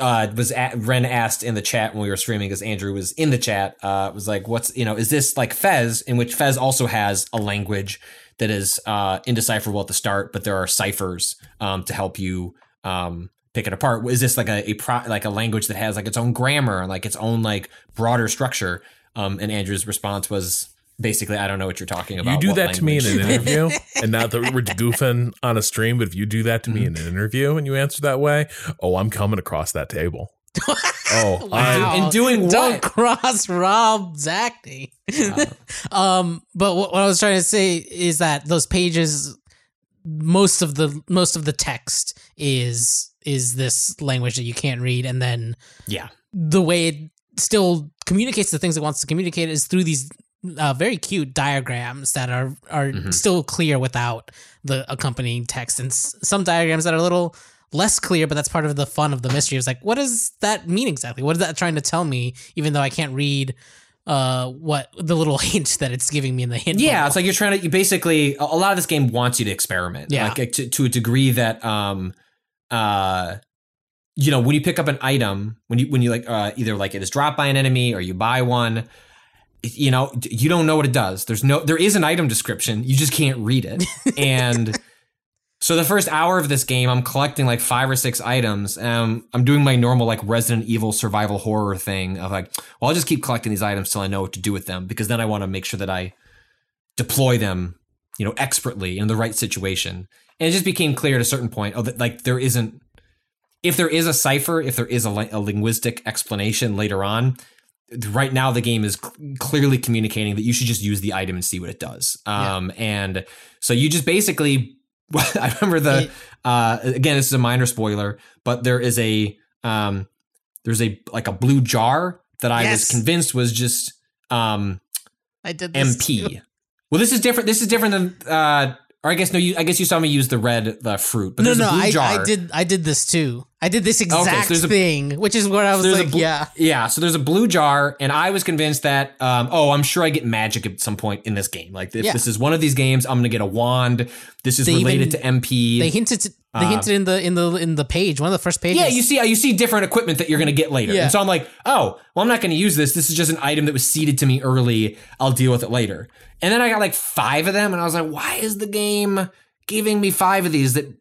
uh, was at, Ren asked in the chat when we were streaming because Andrew was in the chat. Uh, was like, "What's you know? Is this like Fez, in which Fez also has a language that is uh, indecipherable at the start, but there are ciphers um, to help you um, pick it apart? Is this like a, a pro, like a language that has like its own grammar and like its own like broader structure?" Um, and Andrew's response was basically, "I don't know what you're talking about." You do What that to me in an interview, and not that we're goofing on a stream, but if you do that to me in an interview and you answer that way, oh, I'm coming across that table. oh, I'm, Wow. And doing Don't what? cross Rob's acting. um, but what, what I was trying to say is that those pages, most of the most of the text is is this language that you can't read, and then Yeah. the way it still communicates the things it wants to communicate is through these uh, very cute diagrams that are are still clear without the accompanying text, and s- some diagrams that are a little less clear, but that's part of the fun of the mystery. is like, what does that mean exactly? What is that trying to tell me? Even though I can't read uh what the little hint that it's giving me in the hint. Yeah, it's like you're trying to. You basically, a a lot of this game wants you to experiment. Yeah. like to, to a degree that, um, uh, you know, when you pick up an item, when you when you like uh, either like it is dropped by an enemy or you buy one, you know, you don't know what it does. There's no, there is an item description. You just can't read it, and. So the first hour of this game, I'm collecting like five or six items. Um, I'm doing my normal like Resident Evil survival horror thing of like, well, I'll just keep collecting these items till I know what to do with them because then I want to make sure that I deploy them, you know, expertly in the right situation. And it just became clear at a certain point, oh, that like there isn't, if there is a cipher, if there is a, a linguistic explanation later on, right now the game is cl- clearly communicating that you should just use the item and see what it does. Um, and so you just basically, I remember the, uh, again, this is a minor spoiler, but there is a, um, there's a like a blue jar that I was convinced was just um I did this too. MP. Well, this is different. This is different than, uh, or I guess no. You, I guess you saw me use the red the fruit, but no, no, a blue I, jar. I did. I did this too. I did this exact there's a- thing, which is what I was There's like, a bl- yeah, yeah. So there's a blue jar, and I was convinced that, um, oh, I'm sure I get magic at some point in this game. Like if Yeah. this is one of these games, I'm gonna get a wand. This is They related even- to MP. they hinted. To, they hinted in the in the in the page, one of the first pages. Yeah, you see, you see different equipment that you're going to get later, Yeah. and so I'm like, oh, well, I'm not going to use this. This is just an item that was seeded to me early. I'll deal with it later. And then I got like five of them, and I was like, why is the game giving me five of these? That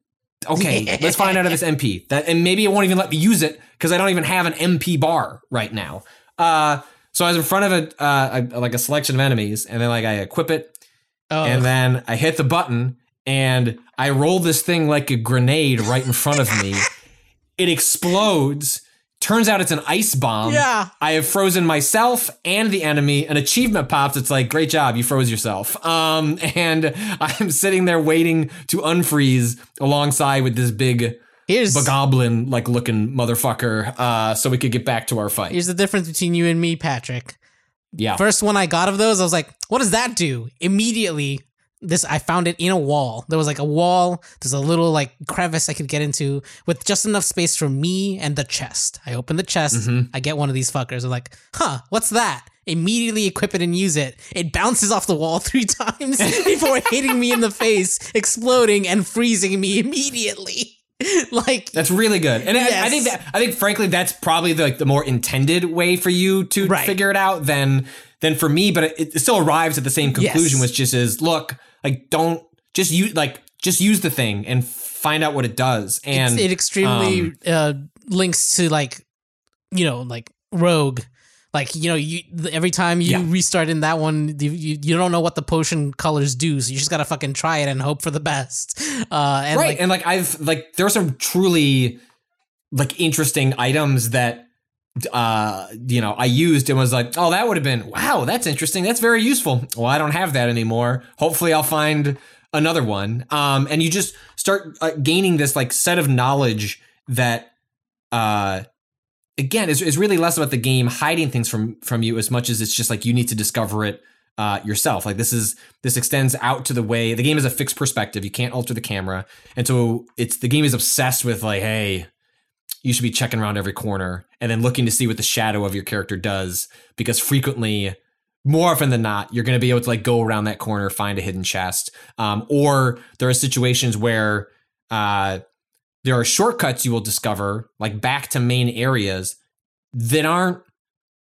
okay, let's find out if it's MP. That and maybe it won't even let me use it because I don't even have an MP bar right now. Uh, so I was in front of a, uh, a like a selection of enemies, and then like I equip it, Oh, and then I hit the button and I roll this thing like a grenade right in front of me. It explodes. Turns out it's an ice bomb. Yeah. I have frozen myself and the enemy. An achievement pops. It's like, great job, you froze yourself. Um, and I'm sitting there waiting to unfreeze alongside with this big here's goblin like looking motherfucker. Uh, so we could get back to our fight. here's the difference between you and me, Patrick. yeah. First one I got of those, I was like, what does that do? Immediately, this I found it in a wall. There was like a wall. There's a little like crevice I could get into with just enough space for me and the chest. I open the chest. Mm-hmm. I get one of these fuckers. I'm like, huh, what's that? Immediately equip it and use it. It bounces off the wall three times before hitting me in the face, exploding and freezing me immediately. like That's really good, and I- I, think that I think frankly that's probably the, like the more intended way for you to Right. figure it out than than for me. But it, it still arrives at the same conclusion, Yes. which just is look like don't just use like just use the thing and find out what it does. And it extremely um, uh links to like you know like rogue like you know you every time you Yeah. restart in that one you, you you don't know what the potion colors do so you just gotta fucking try it and hope for the best uh and right, like and like I've like there are some truly like interesting items that uh you know I used and was like oh that would have been wow that's interesting. That's very useful. Well I don't have that anymore. Hopefully I'll find another one. Um and you just start uh, gaining this like set of knowledge that uh again is, is really less about the game hiding things from from you as much as it's just like you need to discover it uh, yourself. Like this is this extends out to the way the game is a fixed perspective. You can't alter the camera, and so it's the game is obsessed with like, hey, you should be checking around every corner and then looking to see what the shadow of your character does because frequently. More often than not, you're going to be able to like go around that corner, find a hidden chest, um, or there are situations where uh, there are shortcuts you will discover, like back to main areas, that aren't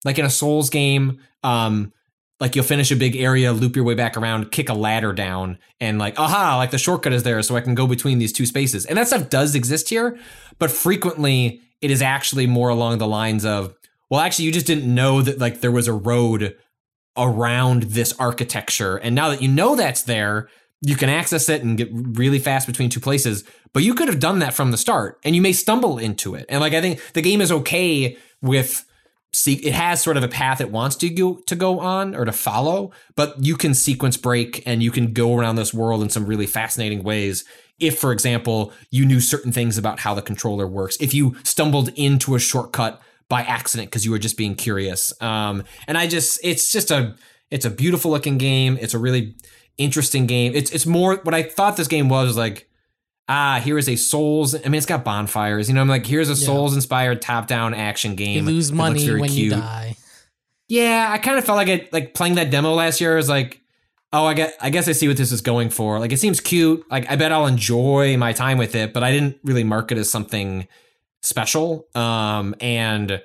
like in a Souls game. Um, like you'll finish a big area, loop your way back around, kick a ladder down, and like, aha, like the shortcut is there, so I can go between these two spaces. And that stuff does exist here, but frequently it is actually more along the lines of, well, actually, you just didn't know that like there was a road around this architecture, and now that you know that's there, you can access it and get really fast between two places. But you could have done that from the start, and you may stumble into it. And like I think the game is okay with see it has sort of a path it wants to go to go on or to follow, but you can sequence break and you can go around this world in some really fascinating ways. If, for example, you knew certain things about how the controller works, if you stumbled into a shortcut by accident because you were just being curious, um, and I just it's just a it's a beautiful looking game. It's a really interesting game. It's it's more what I thought this game was, was like ah, here is a Souls. I mean, it's got bonfires. You know, I'm like, here's a Souls inspired top down action game. You lose money when you cute. die. Yeah, I kind of felt like it, like playing that demo last year. I was like, oh, I get, I guess I see what this is going for. Like, it seems cute. Like, I bet I'll enjoy my time with it, but I didn't really mark it as something special. Um, and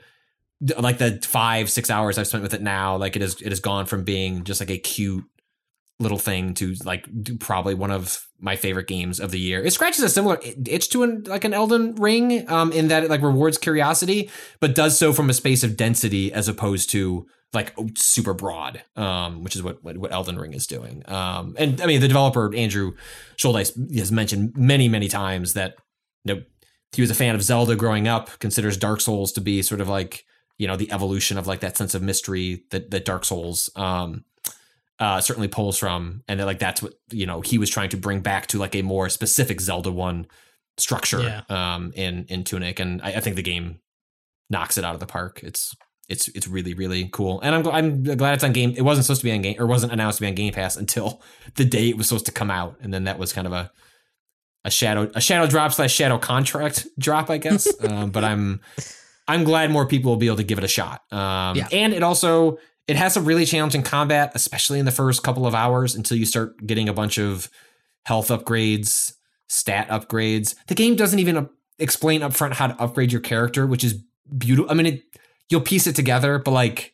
like the five, six hours I've spent with it now, like it is, it has gone from being just like a cute little thing to like d- probably one of my favorite games of the year. It scratches a similar itch to an like an Elden Ring, um, in that it like rewards curiosity, but does so from a space of density as opposed to like super broad, um, which is what, what Elden Ring is doing. Um, and I mean the developer Andrew Shouldice has mentioned many many times that you know he was a fan of Zelda growing up, considers Dark Souls to be sort of like you know the evolution of like that sense of mystery that that Dark Souls um uh certainly pulls from and that like that's what you know he was trying to bring back to like a more specific Zelda one structure um in in Tunic and I, I think the game knocks it out of the park. It's it's it's really really cool, and I'm I'm glad it's on game. It wasn't supposed to be on game or wasn't announced to be on Game Pass until the day it was supposed to come out, and then that was kind of a a shadow a shadow drop slash shadow contract drop, I guess. um, but I'm I'm glad more people will be able to give it a shot. Um, Yeah. and it also it has some really challenging combat, especially in the first couple of hours until you start getting a bunch of health upgrades, stat upgrades. The game doesn't even explain upfront how to upgrade your character, which is beautiful. I mean, it, you'll piece it together, but like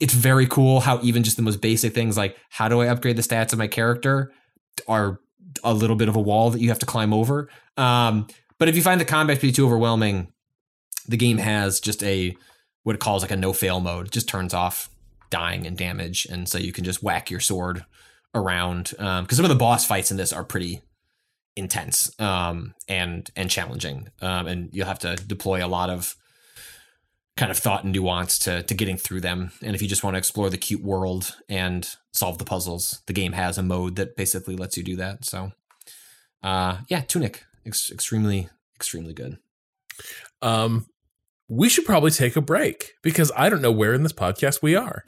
it's very cool how even just the most basic things like how do I upgrade the stats of my character are a little bit of a wall that you have to climb over. Um, but if you find the combat to be too overwhelming, the game has just a what it calls like a no fail mode. It just turns off dying and damage, and so you can just whack your sword around. Because some of the boss fights in this are pretty intense um, and and challenging, um, and you'll have to deploy a lot of kind of thought and nuance to to getting through them. And if you just want to explore the cute world and solve the puzzles, the game has a mode that basically lets you do that. So, uh, yeah, Tunic, ex- extremely extremely good. Um, we should probably take a break because I don't know where in this podcast we are.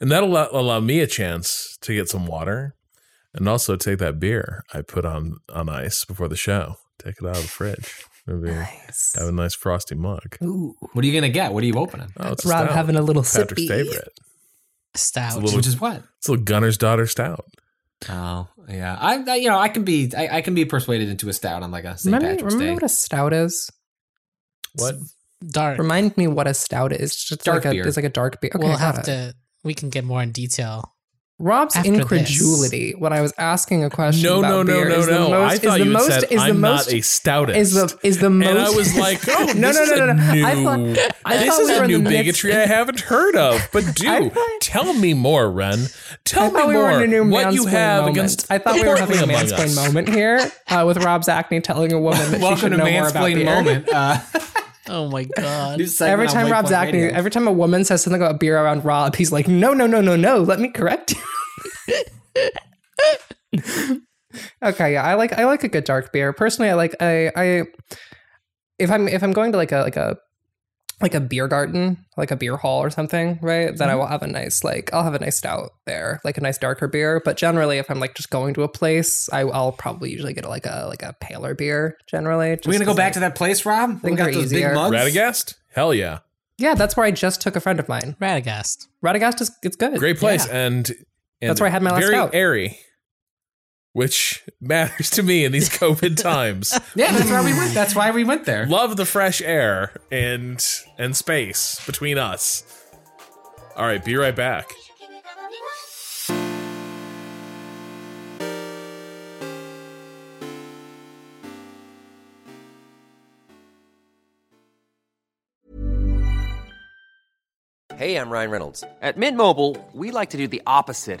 And that'll allow, allow me a chance to get some water and also take that beer I put on, on ice before the show. Take it out of the fridge. Maybe Nice. have a nice frosty mug. Ooh. What are you gonna get? What are you opening? Oh, it's a Rob stout. having a little Patrick's sippy. favorite. Stout. little- Which is what? It's a little Gunner's daughter stout. Oh yeah, I, I you know I can be I, I can be persuaded into a stout on like a St. Remember, Patrick's remember Day. what a stout is? What? Dark. Remind me what a stout is. It's just Dark like a, beer. It's like a dark beer. Okay, we'll have it. to. We can get more in detail. Rob's after this. incredulity when I was asking a question. No, about no, no, beer no, is no. most- I thought you most- said is I'm most- not a stoutist. is the is the most. and I was like, oh, No, this no, no, no, a no. new, I thought- I this thought is we a new the midst- bigotry I haven't heard of. But do thought- tell me more, Ren. Tell me we more. were in a new what you have moment. against I thought we were having a mansplain moment here uh, with Rob Zacny telling a woman that she should know more about mansplain beer. moment. Uh, Oh my god. Every on time Rob's Waypoint acne, Radio. every time a woman says something about beer around Rob, he's like, "No, no, no, no, no. Let me correct you." okay, yeah, I like I like a good dark beer. Personally, I like I I if I'm if I'm going to like a like a like a beer garden, like a beer hall or something, right? Then I Mm-hmm. will have a nice like I'll have a nice stout there, like a nice darker beer. But generally, if I'm like just going to a place, I, I'll probably usually get like a like a paler beer. Generally, We're gonna go back to that place, Rob. We got those easier. big mugs. Radegast? Hell yeah. yeah. That's where I just took a friend of mine. Radegast. Radegast is it's good. Great place. Yeah. And, and That's where I had my last very stout. airy. Which matters to me in these COVID times. Yeah, that's why we went. That's why we went there. Love the fresh air and and space between us. All right, be right back. Hey, I'm Ryan Reynolds. At Mint Mobile, we like to do the opposite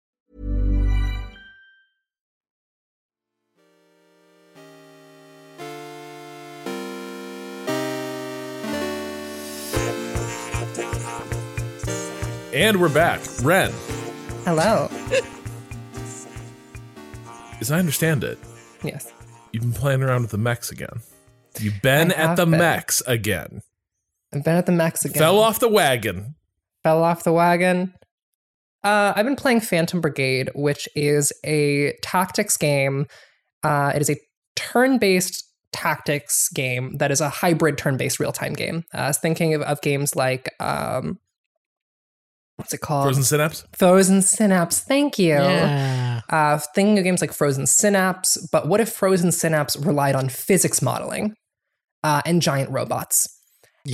And we're back. Ren, Hello. as I understand it, Yes. you've been playing around with the mechs again. You've been at the been. mechs again. I've been at the max again. Fell off the wagon. Fell off the wagon. Uh, I've been playing Phantom Brigade, which is a tactics game. Uh, it is a turn-based tactics game that is a hybrid turn-based real-time game. Uh, I was thinking of, of games like um, what's it called? Frozen Synapse. Frozen Synapse. Thank you. Yeah. Uh, thinking of games like Frozen Synapse, but what if Frozen Synapse relied on physics modeling uh, and giant robots?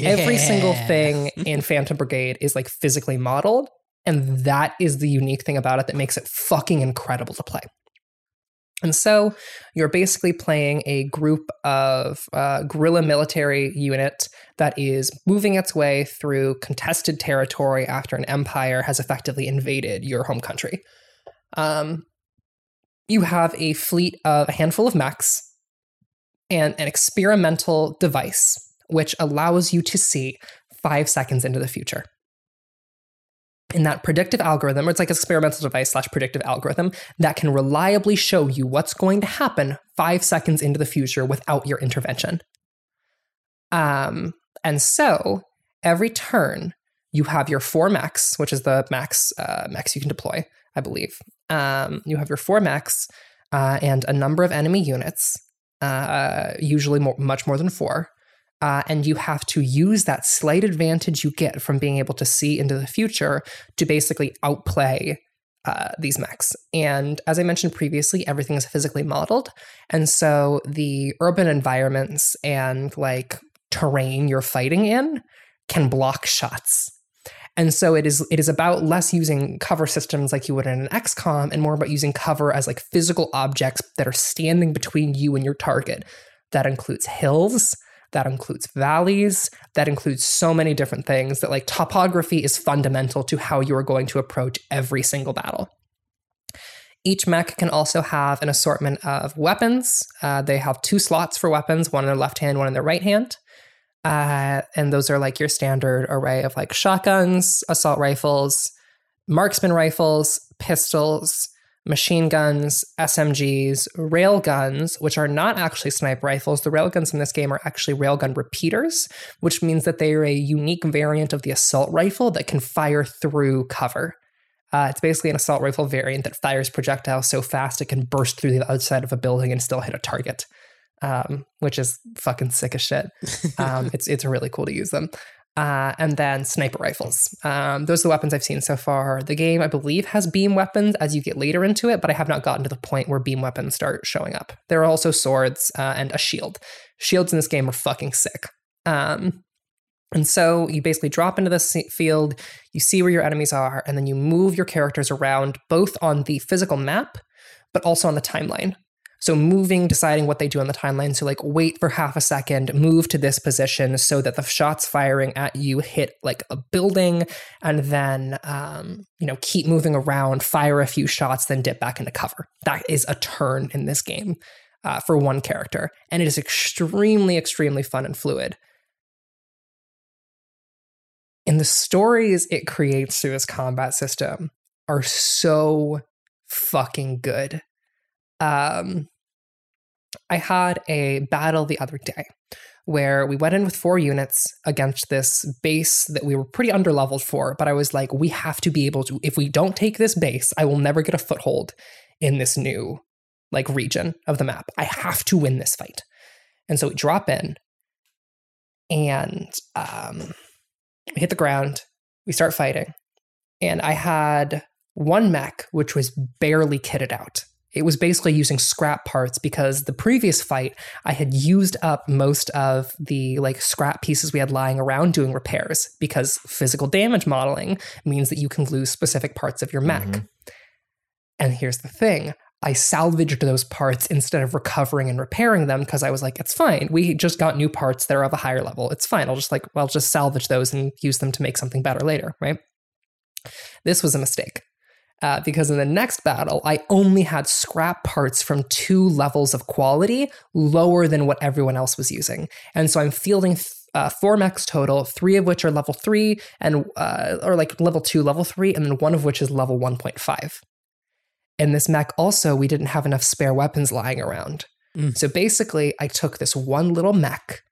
Every single thing in Phantom Brigade is like physically modeled, and that is the unique thing about it that makes it fucking incredible to play. And so you're basically playing a group of uh, guerrilla military unit that is moving its way through contested territory after an empire has effectively invaded your home country. Um, you have a fleet of a handful of mechs and an experimental device which allows you to see five seconds into the future. In that predictive algorithm, or it's like experimental device slash predictive algorithm that can reliably show you what's going to happen five seconds into the future without your intervention. Um, and so every turn, you have your four max, which is the max uh, mechs you can deploy, I believe. Um, you have your four max uh, and a number of enemy units, uh, usually more, much more than four. Uh, and you have to use that slight advantage you get from being able to see into the future to basically outplay uh, these mechs. And as I mentioned previously, everything is physically modeled. And so the urban environments and like terrain you're fighting in can block shots. And so it is it is about less using cover systems like you would in an XCOM and more about using cover as like physical objects that are standing between you and your target. That includes hills, that includes valleys, that includes so many different things that like topography is fundamental to how you are going to approach every single battle. Each mech can also have an assortment of weapons. Uh, they have two slots for weapons, one in their left hand, one in their right hand. Uh, and those are like your standard array of like shotguns, assault rifles, marksman rifles, pistols, machine guns, SMGs, railguns, which are not actually sniper rifles. The railguns in this game are actually railgun repeaters, which means that they are a unique variant of the assault rifle that can fire through cover. Uh, it's basically an assault rifle variant that fires projectiles so fast it can burst through the outside of a building and still hit a target, um, which is fucking sick as shit. Um, it's it's really cool to use them. Uh, and then sniper rifles. Um, those are the weapons I've seen so far. The game, I believe, has beam weapons as you get later into it, but I have not gotten to the point where beam weapons start showing up. There are also swords uh, and a shield. Shields in this game are fucking sick. Um, and so you basically drop into this field, you see where your enemies are, and then you move your characters around both on the physical map, but also on the timeline. So moving, deciding what they do on the timeline. So like wait for half a second, move to this position so that the shots firing at you hit like a building, and then um, you know keep moving around, fire a few shots, then dip back into cover. That is a turn in this game uh, for one character, and it is extremely, extremely fun and fluid. And the stories it creates through this combat system are so fucking good um I had a battle the other day where we went in with four units against this base that we were pretty underleveled for, but I was like, we have to be able to, if we don't take this base, I will never get a foothold in this new like region of the map. I have to win this fight. And so we drop in and um, we hit the ground, we start fighting, and I had one mech which was barely kitted out. It was basically using scrap parts because the previous fight I had used up most of the like scrap pieces we had lying around doing repairs because physical damage modeling means that you can lose specific parts of your mech. Mhm. And here's the thing. I salvaged those parts instead of recovering and repairing them because I was like, it's fine. We just got new parts that are of a higher level. It's fine. I'll just like, I'll just salvage those and use them to make something better later, right? This was a mistake. Uh, because in the next battle, I only had scrap parts from two levels of quality lower than what everyone else was using. And so I'm fielding th- uh, four mechs total, three of which are level three, and uh, or like level two, level three, and then one of which is level 1.5. In this mech, also, we didn't have enough spare weapons lying around. Mm. So basically, I took this one little mech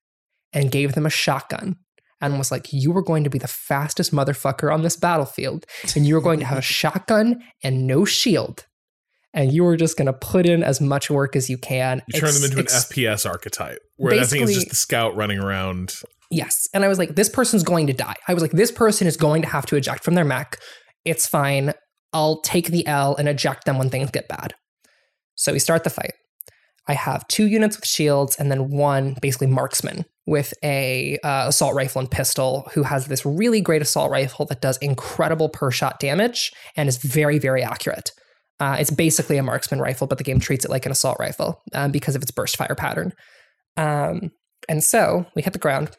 and gave them a shotgun and was like, You are going to be the fastest motherfucker on this battlefield, and you are going to have a shotgun and no shield. And you are just going to put in as much work as you can. You turn Ex- them into an ex- FPS archetype, where I think it's just the scout running around. Yes. And I was like, this person's going to die. I was like, this person is going to have to eject from their mech. It's fine. I'll take the L and eject them when things get bad. So we start the fight. I have two units with shields and then one basically marksman with a uh, assault rifle and pistol who has this really great assault rifle that does incredible per shot damage and is very very accurate. Uh, it's basically a marksman rifle, but the game treats it like an assault rifle um, because of its burst fire pattern. Um, and so we hit the ground.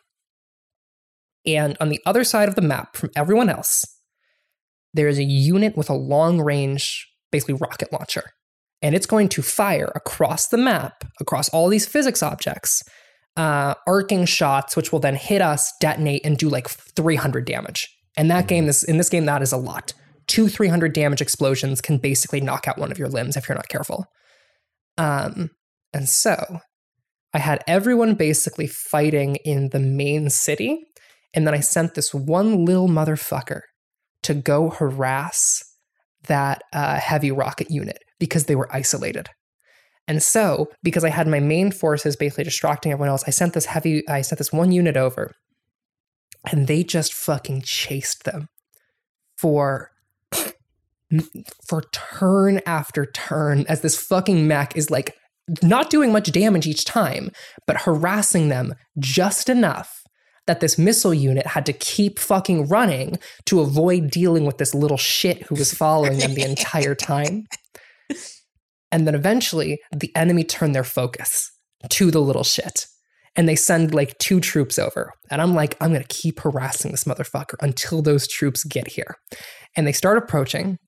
And on the other side of the map from everyone else, there is a unit with a long range, basically rocket launcher. And it's going to fire across the map, across all these physics objects, uh, arcing shots, which will then hit us, detonate, and do like 300 damage. And that game, this in this game, that is a lot. Two 300 damage explosions can basically knock out one of your limbs if you're not careful. Um, and so I had everyone basically fighting in the main city. And then I sent this one little motherfucker to go harass that uh, heavy rocket unit because they were isolated. And so, because I had my main forces basically distracting everyone else, I sent this heavy, I sent this one unit over, and they just fucking chased them for for turn after turn as this fucking mech is like not doing much damage each time, but harassing them just enough that this missile unit had to keep fucking running to avoid dealing with this little shit who was following them the entire time. And then eventually, the enemy turned their focus to the little shit. And they send like two troops over. And I'm like, I'm going to keep harassing this motherfucker until those troops get here. And they start approaching,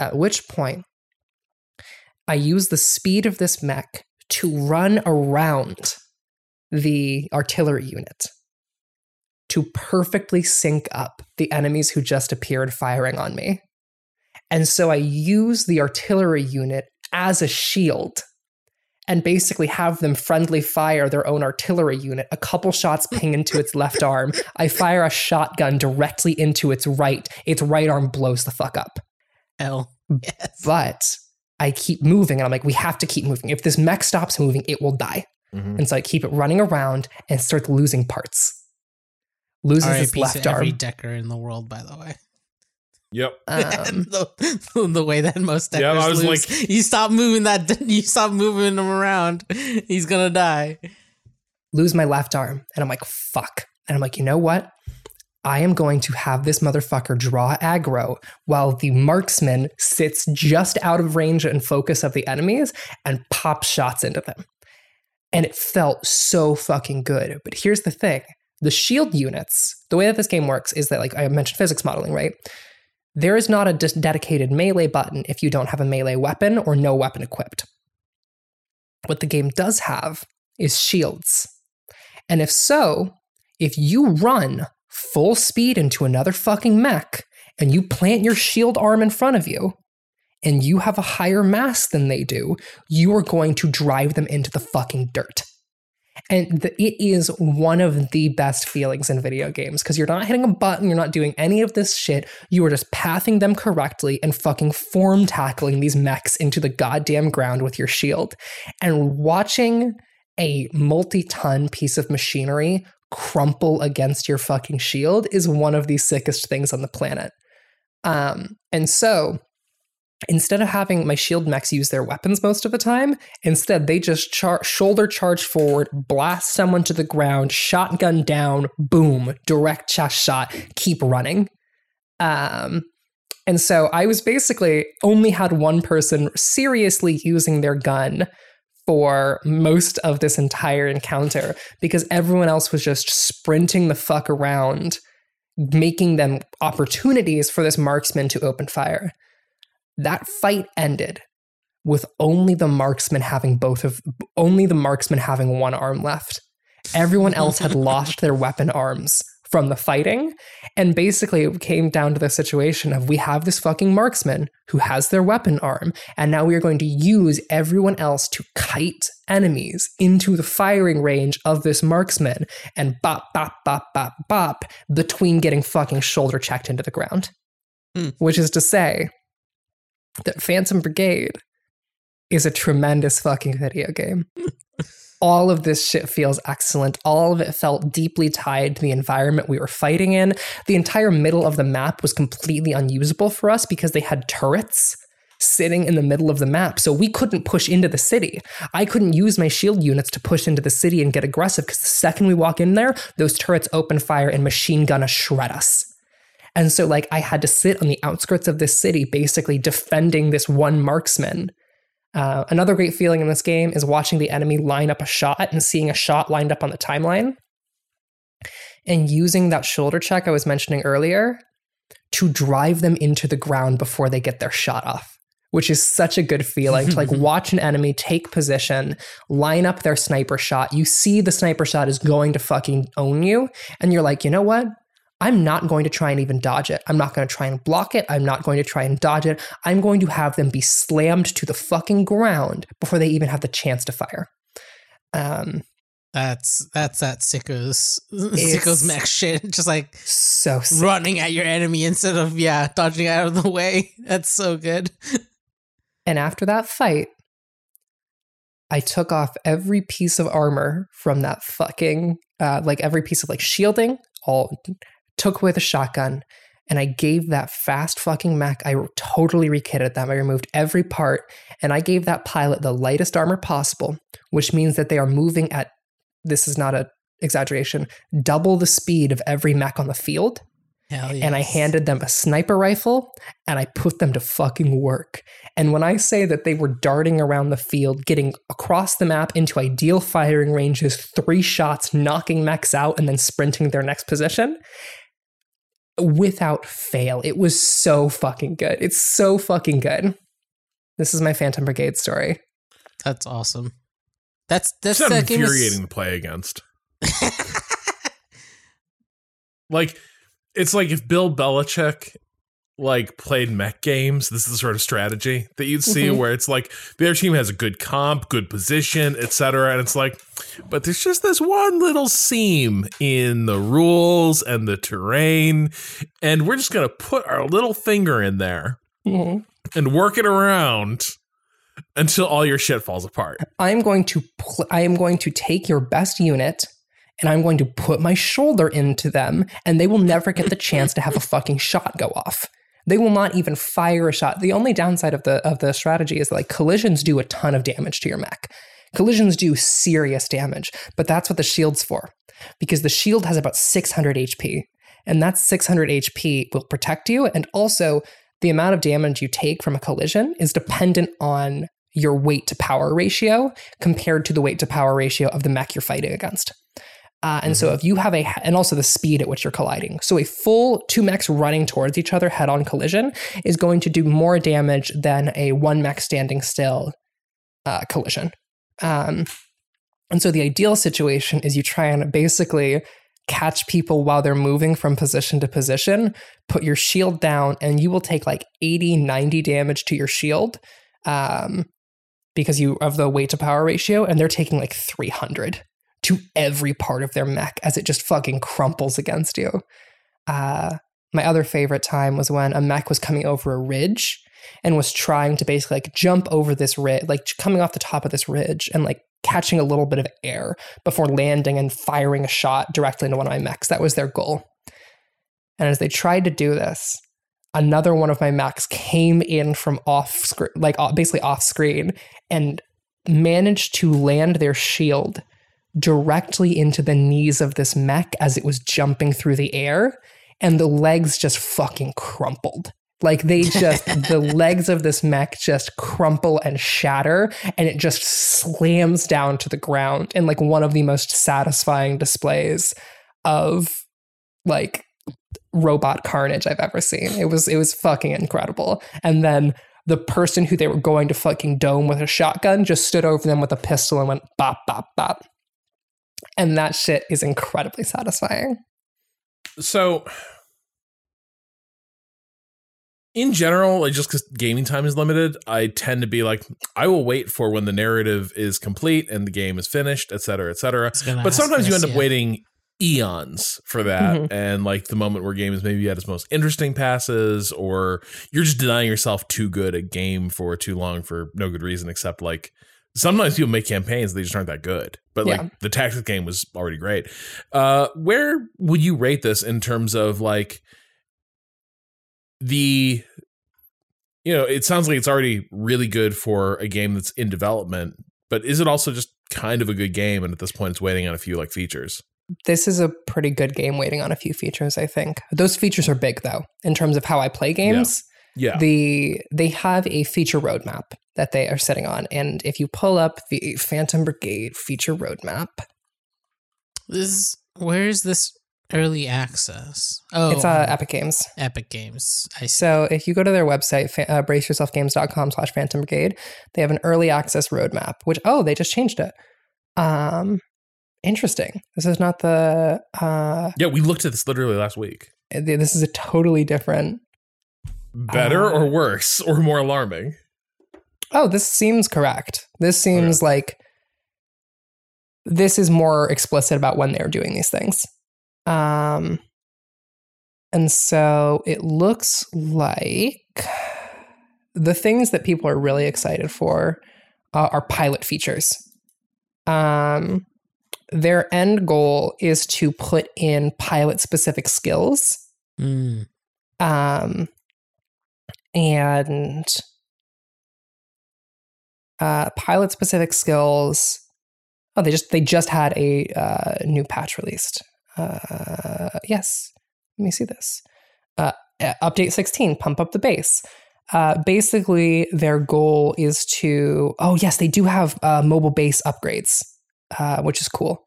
at which point I use the speed of this mech to run around the artillery unit to perfectly sync up the enemies who just appeared firing on me. And so I use the artillery unit as a shield and basically have them friendly fire their own artillery unit. A couple shots ping into its left arm. I fire a shotgun directly into its right. Its right arm blows the fuck up. L. Yes. But I keep moving and I'm like, we have to keep moving. If this mech stops moving, it will die. Mhm. And so I keep it running around and start losing parts. Loses his R.I.P. left to every arm. decker in the world, by the way. Yep. Um, the, the way that most Yeah, I was lose. like- you stop moving that, you stop moving him around, he's gonna die. lose my left arm. And I'm like, fuck. And I'm like, you know what? I am going to have this motherfucker draw aggro while the marksman sits just out of range and focus of the enemies and pops shots into them. And it felt so fucking good. But here's the thing the shield units, the way that this game works is that, like I mentioned physics modeling, right? There is not a dedicated melee button if you don't have a melee weapon or no weapon equipped. What the game does have is shields. And if so, if you run full speed into another fucking mech and you plant your shield arm in front of you and you have a higher mass than they do, you are going to drive them into the fucking dirt. And the, it is one of the best feelings in video games because you're not hitting a button, you're not doing any of this shit. You are just pathing them correctly and fucking form tackling these mechs into the goddamn ground with your shield. And watching a multi ton piece of machinery crumple against your fucking shield is one of the sickest things on the planet. Um, and so instead of having my shield mechs use their weapons most of the time, instead they just char- shoulder charge forward, blast someone to the ground, shotgun down, boom, direct chest shot, keep running. Um, and so I was basically only had one person seriously using their gun for most of this entire encounter because everyone else was just sprinting the fuck around, making them opportunities for this marksman to open fire. That fight ended with only the marksman having both of only the marksman having one arm left. Everyone else had lost their weapon arms from the fighting. And basically, it came down to the situation of we have this fucking marksman who has their weapon arm, and now we are going to use everyone else to kite enemies into the firing range of this marksman and bop, bop, bop, bop, bop between getting fucking shoulder checked into the ground. Hmm. Which is to say that Phantom Brigade is a tremendous fucking video game all of this shit feels excellent. All of it felt deeply tied to the environment we were fighting in. The entire middle of the map was completely unusable for us because they had turrets sitting in the middle of the map. So we couldn't push into the city. I couldn't use my shield units to push into the city and get aggressive because the second we walk in there, those turrets open fire and machine gun shred us. And so, like, I had to sit on the outskirts of this city, basically defending this one marksman uh, another great feeling in this game is watching the enemy line up a shot and seeing a shot lined up on the timeline and using that shoulder check I was mentioning earlier to drive them into the ground before they get their shot off, which is such a good feeling to like watch an enemy take position, line up their sniper shot. You see the sniper shot is going to fucking own you, and you're like, you know what? I'm not going to try and even dodge it. I'm not going to try and block it. I'm not going to try and dodge it. I'm going to have them be slammed to the fucking ground before they even have the chance to fire. Um, That's that's that sickos sickos mech shit. Just like so sick. running at your enemy instead of yeah dodging out of the way. That's so good. And after that fight, I took off every piece of armor from that fucking, uh, like every piece of like shielding, all took with a shotgun, and I gave that fast fucking mech. I totally rekitted them. I removed every part, and I gave that pilot the lightest armor possible, which means that they are moving at this is not a exaggeration, double the speed of every mech on the field. Hell And I handed them a sniper rifle and I put them to fucking work. And when I say that they were darting around the field, getting across the map into ideal firing ranges, three shots, knocking mechs out, and then sprinting their next position, without fail, it was so fucking good. It's so fucking good. This is my Phantom Brigade story. That's awesome. That's that's It's that game is- infuriating to play against. Like, it's like if Bill Belichick like played mech games, this is the sort of strategy that you'd see Mhm. where it's like the other team has a good comp, good position, etc. And it's like, but there's just this one little seam in the rules and the terrain, and we're just gonna put our little finger in there and work it around until all your shit falls apart. I'm going to pl- I am going to take your best unit and I'm going to put my shoulder into them and they will never get the chance to have a fucking shot go off. They will not even fire a shot. The only downside of the of the strategy is like collisions do a ton of damage to your mech. Collisions do serious damage, but that's what the shield's for. Because the shield has about 600 HP, and that 600 HP will protect you and also the amount of damage you take from a collision is dependent on your weight to power ratio compared to the weight to power ratio of the mech you're fighting against. Uh, and so if you have a, and also the speed at which you're colliding. So a full two mechs running towards each other head on collision is going to do more damage than a one mech standing still uh, collision. Um, and so the ideal situation is you try and basically catch people while they're moving from position to position, put your shield down, and you will take like 80, 90 damage to your shield um, because you of the weight to power ratio, and they're taking like 300 to every part of their mech as it just fucking crumples against you. Uh, my other favorite time was when a mech was coming over a ridge and was trying to basically like jump over this ridge, like coming off the top of this ridge and like catching a little bit of air before landing and firing a shot directly into one of my mechs. That was their goal. And as they tried to do this, another one of my mechs came in from off screen, like basically off screen, and managed to land their shield directly into the knees of this mech as it was jumping through the air. And the legs just fucking crumpled. Like they just, the legs of this mech just crumple and shatter, and it just slams down to the ground in like one of the most satisfying displays of like robot carnage I've ever seen. It was it was fucking incredible. And then the person who they were going to fucking dome with a shotgun just stood over them with a pistol and went bop bop bop. And that shit is incredibly satisfying. So, in general, like just because gaming time is limited, I tend to be like, I will wait for when the narrative is complete and the game is finished, et cetera, et cetera. But ask sometimes you end up yeah. waiting eons for that, Mhm. and like the moment where game is maybe at its most interesting passes, or you're just denying yourself too good a game for too long for no good reason, except like sometimes people make campaigns they just aren't that good. But like Yeah. the tactics game was already great. Uh, where would you rate this in terms of like the you know, it sounds like it's already really good for a game that's in development, but is it also just kind of a good game and at this point it's waiting on a few like features? This is a pretty good game waiting on a few features, I think. Those features are big though, in terms of how I play games. Yeah. The they have a feature roadmap that they are sitting on. And if you pull up the Phantom Brigade feature roadmap, This where is this early access? Oh, it's uh, Epic Games. Epic Games. I see. So if you go to their website, fa- uh, braceyourselfgames.com slash phantom brigade, they have an early access roadmap, which, oh, they just changed it. Um, interesting. This is not the, uh, yeah, we looked at this literally last week. this is a totally different. Better Uh, or worse or more alarming? Oh, this seems correct. This seems like this is more explicit about when they're doing these things. Um, and so it looks like the things that people are really excited for uh, are pilot features. Um, their end goal is to put in pilot specific skills Mm. um, and uh, pilot specific skills. Oh, they just they just had a uh, new patch released. Uh, yes, let me see this. Uh, uh, update 16, pump up the base. Uh, basically, their goal is to. Oh, yes, they do have uh, mobile base upgrades, uh, which is cool.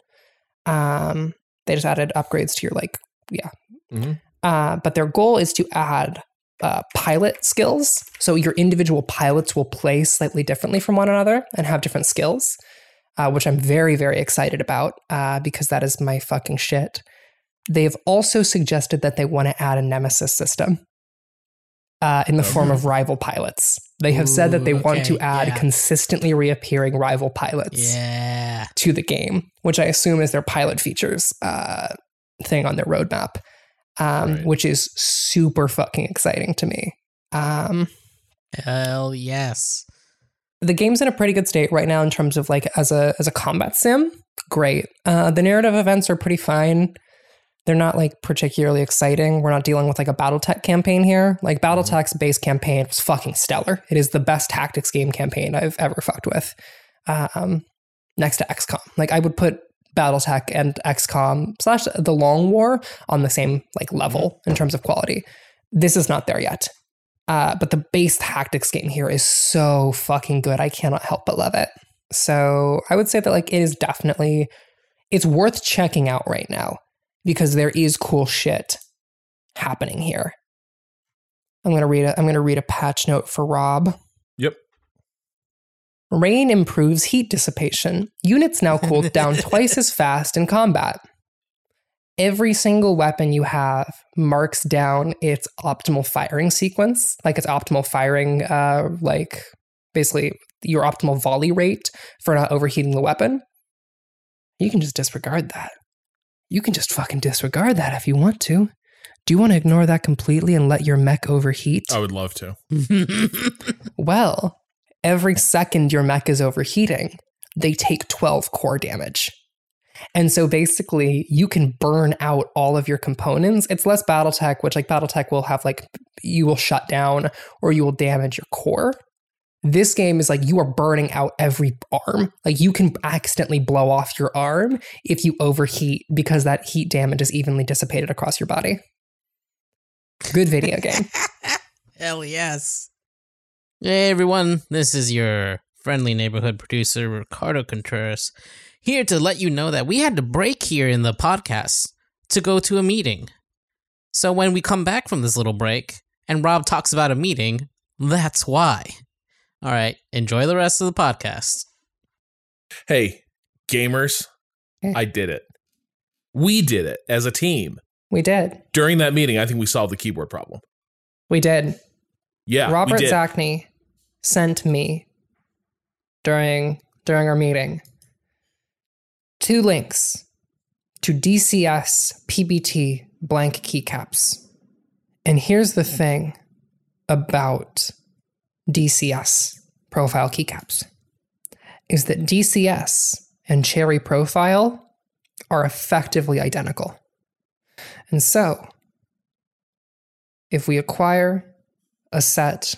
Um, they just added upgrades to your like, yeah. Mhm. Uh, but their goal is to add uh, pilot skills. So your individual pilots will play slightly differently from one another and have different skills, uh, which I'm very, very excited about uh, because that is my fucking shit. They've also suggested that they want to add a nemesis system uh, in the form of rival pilots. They have said that they Ooh, want to add yeah. consistently reappearing rival pilots Yeah. to the game, which I assume is their pilot features uh, thing on their roadmap, um, Right. which is super fucking exciting to me. Um, Hell yes. the game's in a pretty good state right now in terms of like as a as a combat sim. Great. Uh, the narrative events are pretty fine. They're not like particularly exciting. We're not dealing with like a BattleTech campaign here. Like BattleTech's base campaign was fucking stellar. It is the best tactics game campaign I've ever fucked with. Um, next to XCOM, like I would put BattleTech and XCOM slash the Long War on the same like level in terms of quality. This is not there yet. Uh, but the base tactics game here is so fucking good. I cannot help but love it. So I would say that like it is definitely it's worth checking out right now because there is cool shit happening here. I'm gonna read a I'm gonna read a patch note for Rob. Yep. Rain improves heat dissipation. Units now cool down twice as fast in combat. every single weapon you have marks down its optimal firing sequence, like its optimal firing, uh, like basically your optimal volley rate for not overheating the weapon. You can just disregard that. You can just fucking disregard that if you want to. Do you want to ignore that completely and let your mech overheat? I would love to. Well, every second your mech is overheating, they take 12 core damage. And so basically, you can burn out all of your components. It's less Battletech, which like Battletech will have like you will shut down or you will damage your core. This game is like you are burning out every arm. Like you can accidentally blow off your arm if you overheat because that heat damage is evenly dissipated across your body. Good video game. Hell yes. Hey everyone, this is your friendly neighborhood producer, Ricardo Contreras, here to let you know that we had to break here in the podcast to go to a meeting. So when we come back from this little break and Rob talks about a meeting, that's why. All right, enjoy the rest of the podcast. Hey, gamers, Yeah. I did it. We did it as a team. We did. During that meeting, I think we solved the keyboard problem. We did. Yeah, Robert. Zacny sent me during during our meeting two links to DCS PBT blank keycaps. And here's the thing about DCS profile keycaps is that DCS and Cherry Profile are effectively identical. And so, if we acquire a set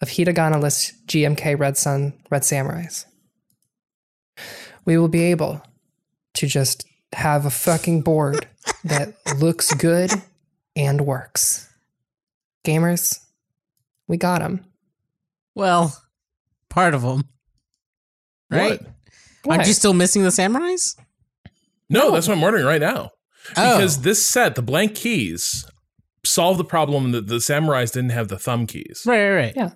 of Hiragana list GMK Red Sun Red Samurais, we will be able to just have a fucking board that looks good and works. Gamers, we got them. Well, part of them. Right? What? Aren't you still missing the samurais? No, that's what I'm ordering right now. Oh. Because this set, the blank keys, solved the problem that the samurais didn't have the thumb keys. Right, right, right. Yeah.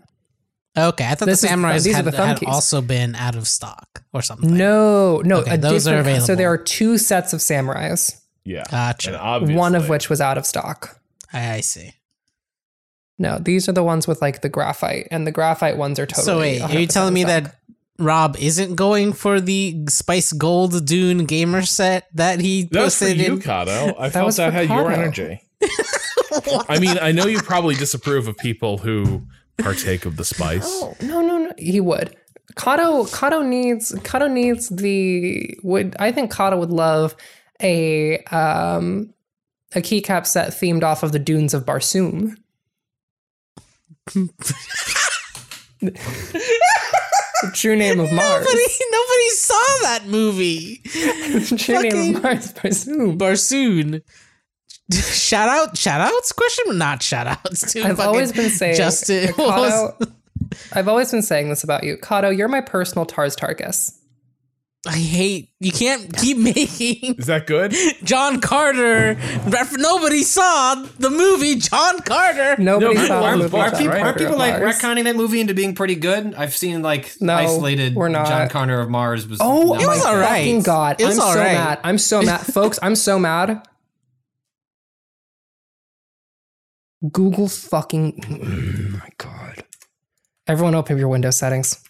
Okay, I thought This the is- samurais these had, the thumb had keys. also been out of stock or something. No, no, Okay, those are different. So there are two sets of samurais, Yeah. Gotcha. Obviously, one of which was out of stock. I, I see. No, these are the ones with like the graphite, and the graphite ones are totally. so wait, are you telling me stock. that Rob isn't going for the Spice Gold Dune gamer set that he That was for posted you, in? Kato. I felt was that for had your energy. I mean, I know you probably disapprove of people who partake of the spice. Oh, no, no, no. He would. Kato Kato needs Kato needs the would I think Kato would love a um a keycap set themed off of the dunes of Barsoom. the true name of Mars. Nobody, nobody saw that movie. the true name of Mars, Barsoom. Barsoon. Shout out, shout outs? Question? Not shout outs to I've always been saying Justin. that was- I've always been saying this about you. Kato, you're my personal Tars Tarkas. I hate you can't keep making Is that good? John Carter. ref- Nobody saw the movie John Carter. Nobody No, saw the movie are John people- Are people like Mars. retconning that movie into being pretty good? I've seen like No, isolated we're not. John Connor of Mars was. Oh It was like all that. right. fucking god! It was I'm so all right. mad. I'm so mad, folks. I'm so mad. Google fucking. Oh my god! Everyone, open your Windows settings.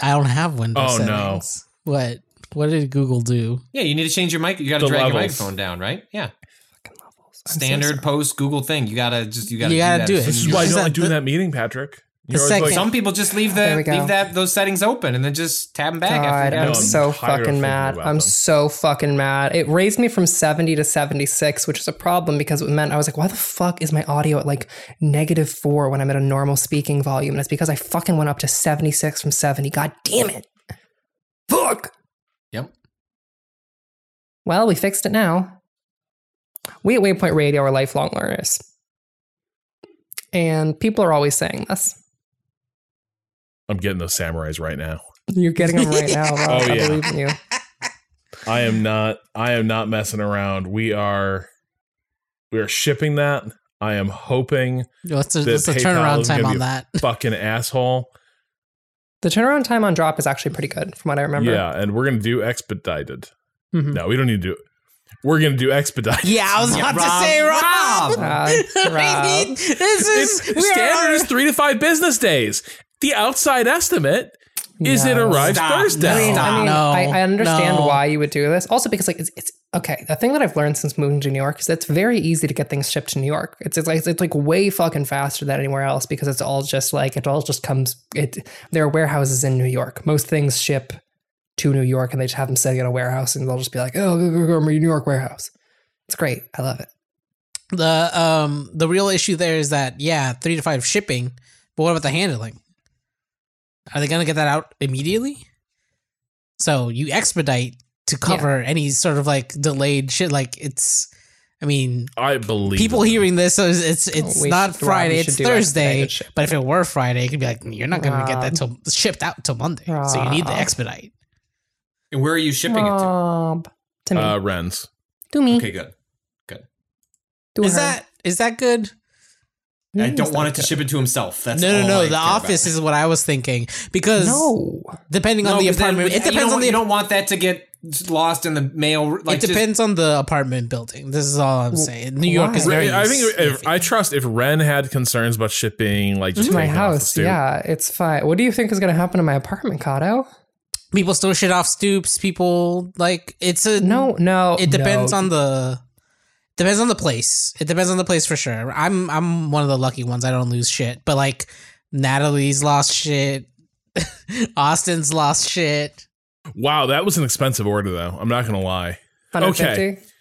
I don't have Windows Oh, no. settings. What? What did Google do? Yeah, you need to change your mic. You got to The drag your microphone down, right? Yeah, Fucking levels. I'm so standard post Google thing. You gotta just you gotta You gotta that do it. This is why I don't like doing the- that meeting, Patrick. The second- like, Some people just leave There the leave that those settings open and then just tab them back. after God, you I'm got No, them. so I'm tired fucking mad. I'm them. so fucking mad. It raised me from 70 to 76, which is a problem because it meant I was like, why the fuck is my audio at like negative four when I'm at a normal speaking volume? And it's because I fucking went up to 76 from 70. God damn it. Fuck. Yep. Well, we fixed it now. We at Waypoint Radio are lifelong learners. And people are always saying this. I'm getting those samurais right now. You're getting them right now, Rob. Oh, I yeah. believe in you. I am not. I am not messing around. We are. We are shipping that. I am hoping What's the, That what's the turnaround time on that? fucking asshole. The turnaround time on drop is actually pretty good from what I remember. Yeah, and we're gonna do expedited. Mhm. No, we don't need to do. we're gonna do expedite. Yeah, I was about to say, Rob. Rob. Uh, Rob. this is It's standard are- is three to five business days. The outside estimate is it arrives Stop. Thursday. I mean, I, mean No, I, I understand no. why you would do this. Also, because like it's, it's okay. The thing that I've learned since moving to New York is that it's very easy to get things shipped to New York. It's, it's like it's like way fucking faster than anywhere else because it's all just like it all just comes. It there are warehouses in New York. Most things ship to New York, and they just have them sitting in a warehouse, and they'll just be like, "Oh, go, go, go, my New York warehouse." It's great. I love it. the um the real issue there is that yeah, three to five shipping, but what about the handling? Are they gonna get that out immediately? So you expedite to cover any sort of like delayed shit. Like it's, I mean, I believe people it. hearing this, so it's it's We not Friday, it's Thursday. But if it were Friday, it could be like you're not gonna get that till shipped out till Monday. So you need the expedite. And where are you shipping it to? Rob, to me, uh, Ren's. to me, Okay, good. to Is her. that is that good? I don't want it to ship it to himself. That's no, no, all no. I The care about. office is what I was thinking because No, depending on No, the 'cause then apartment, we- it depends on the You don't want that to get lost in the mail. Like it just- depends on the apartment building. This is all I'm saying. New York is why? very. I think if. I trust if Ren had concerns about shipping, like just to my taking off the house. stoop. Yeah, it's fine. What do you think is going to happen to my apartment, Kato? people still shit off stoops. People like it's a No, no. It depends no. on the depends on the place. It depends on the place for sure. I'm I'm one of the lucky ones. I don't lose shit. But like Natalie's lost shit. Austin's lost shit. Wow, that was an expensive order, though. I'm not gonna lie. 150?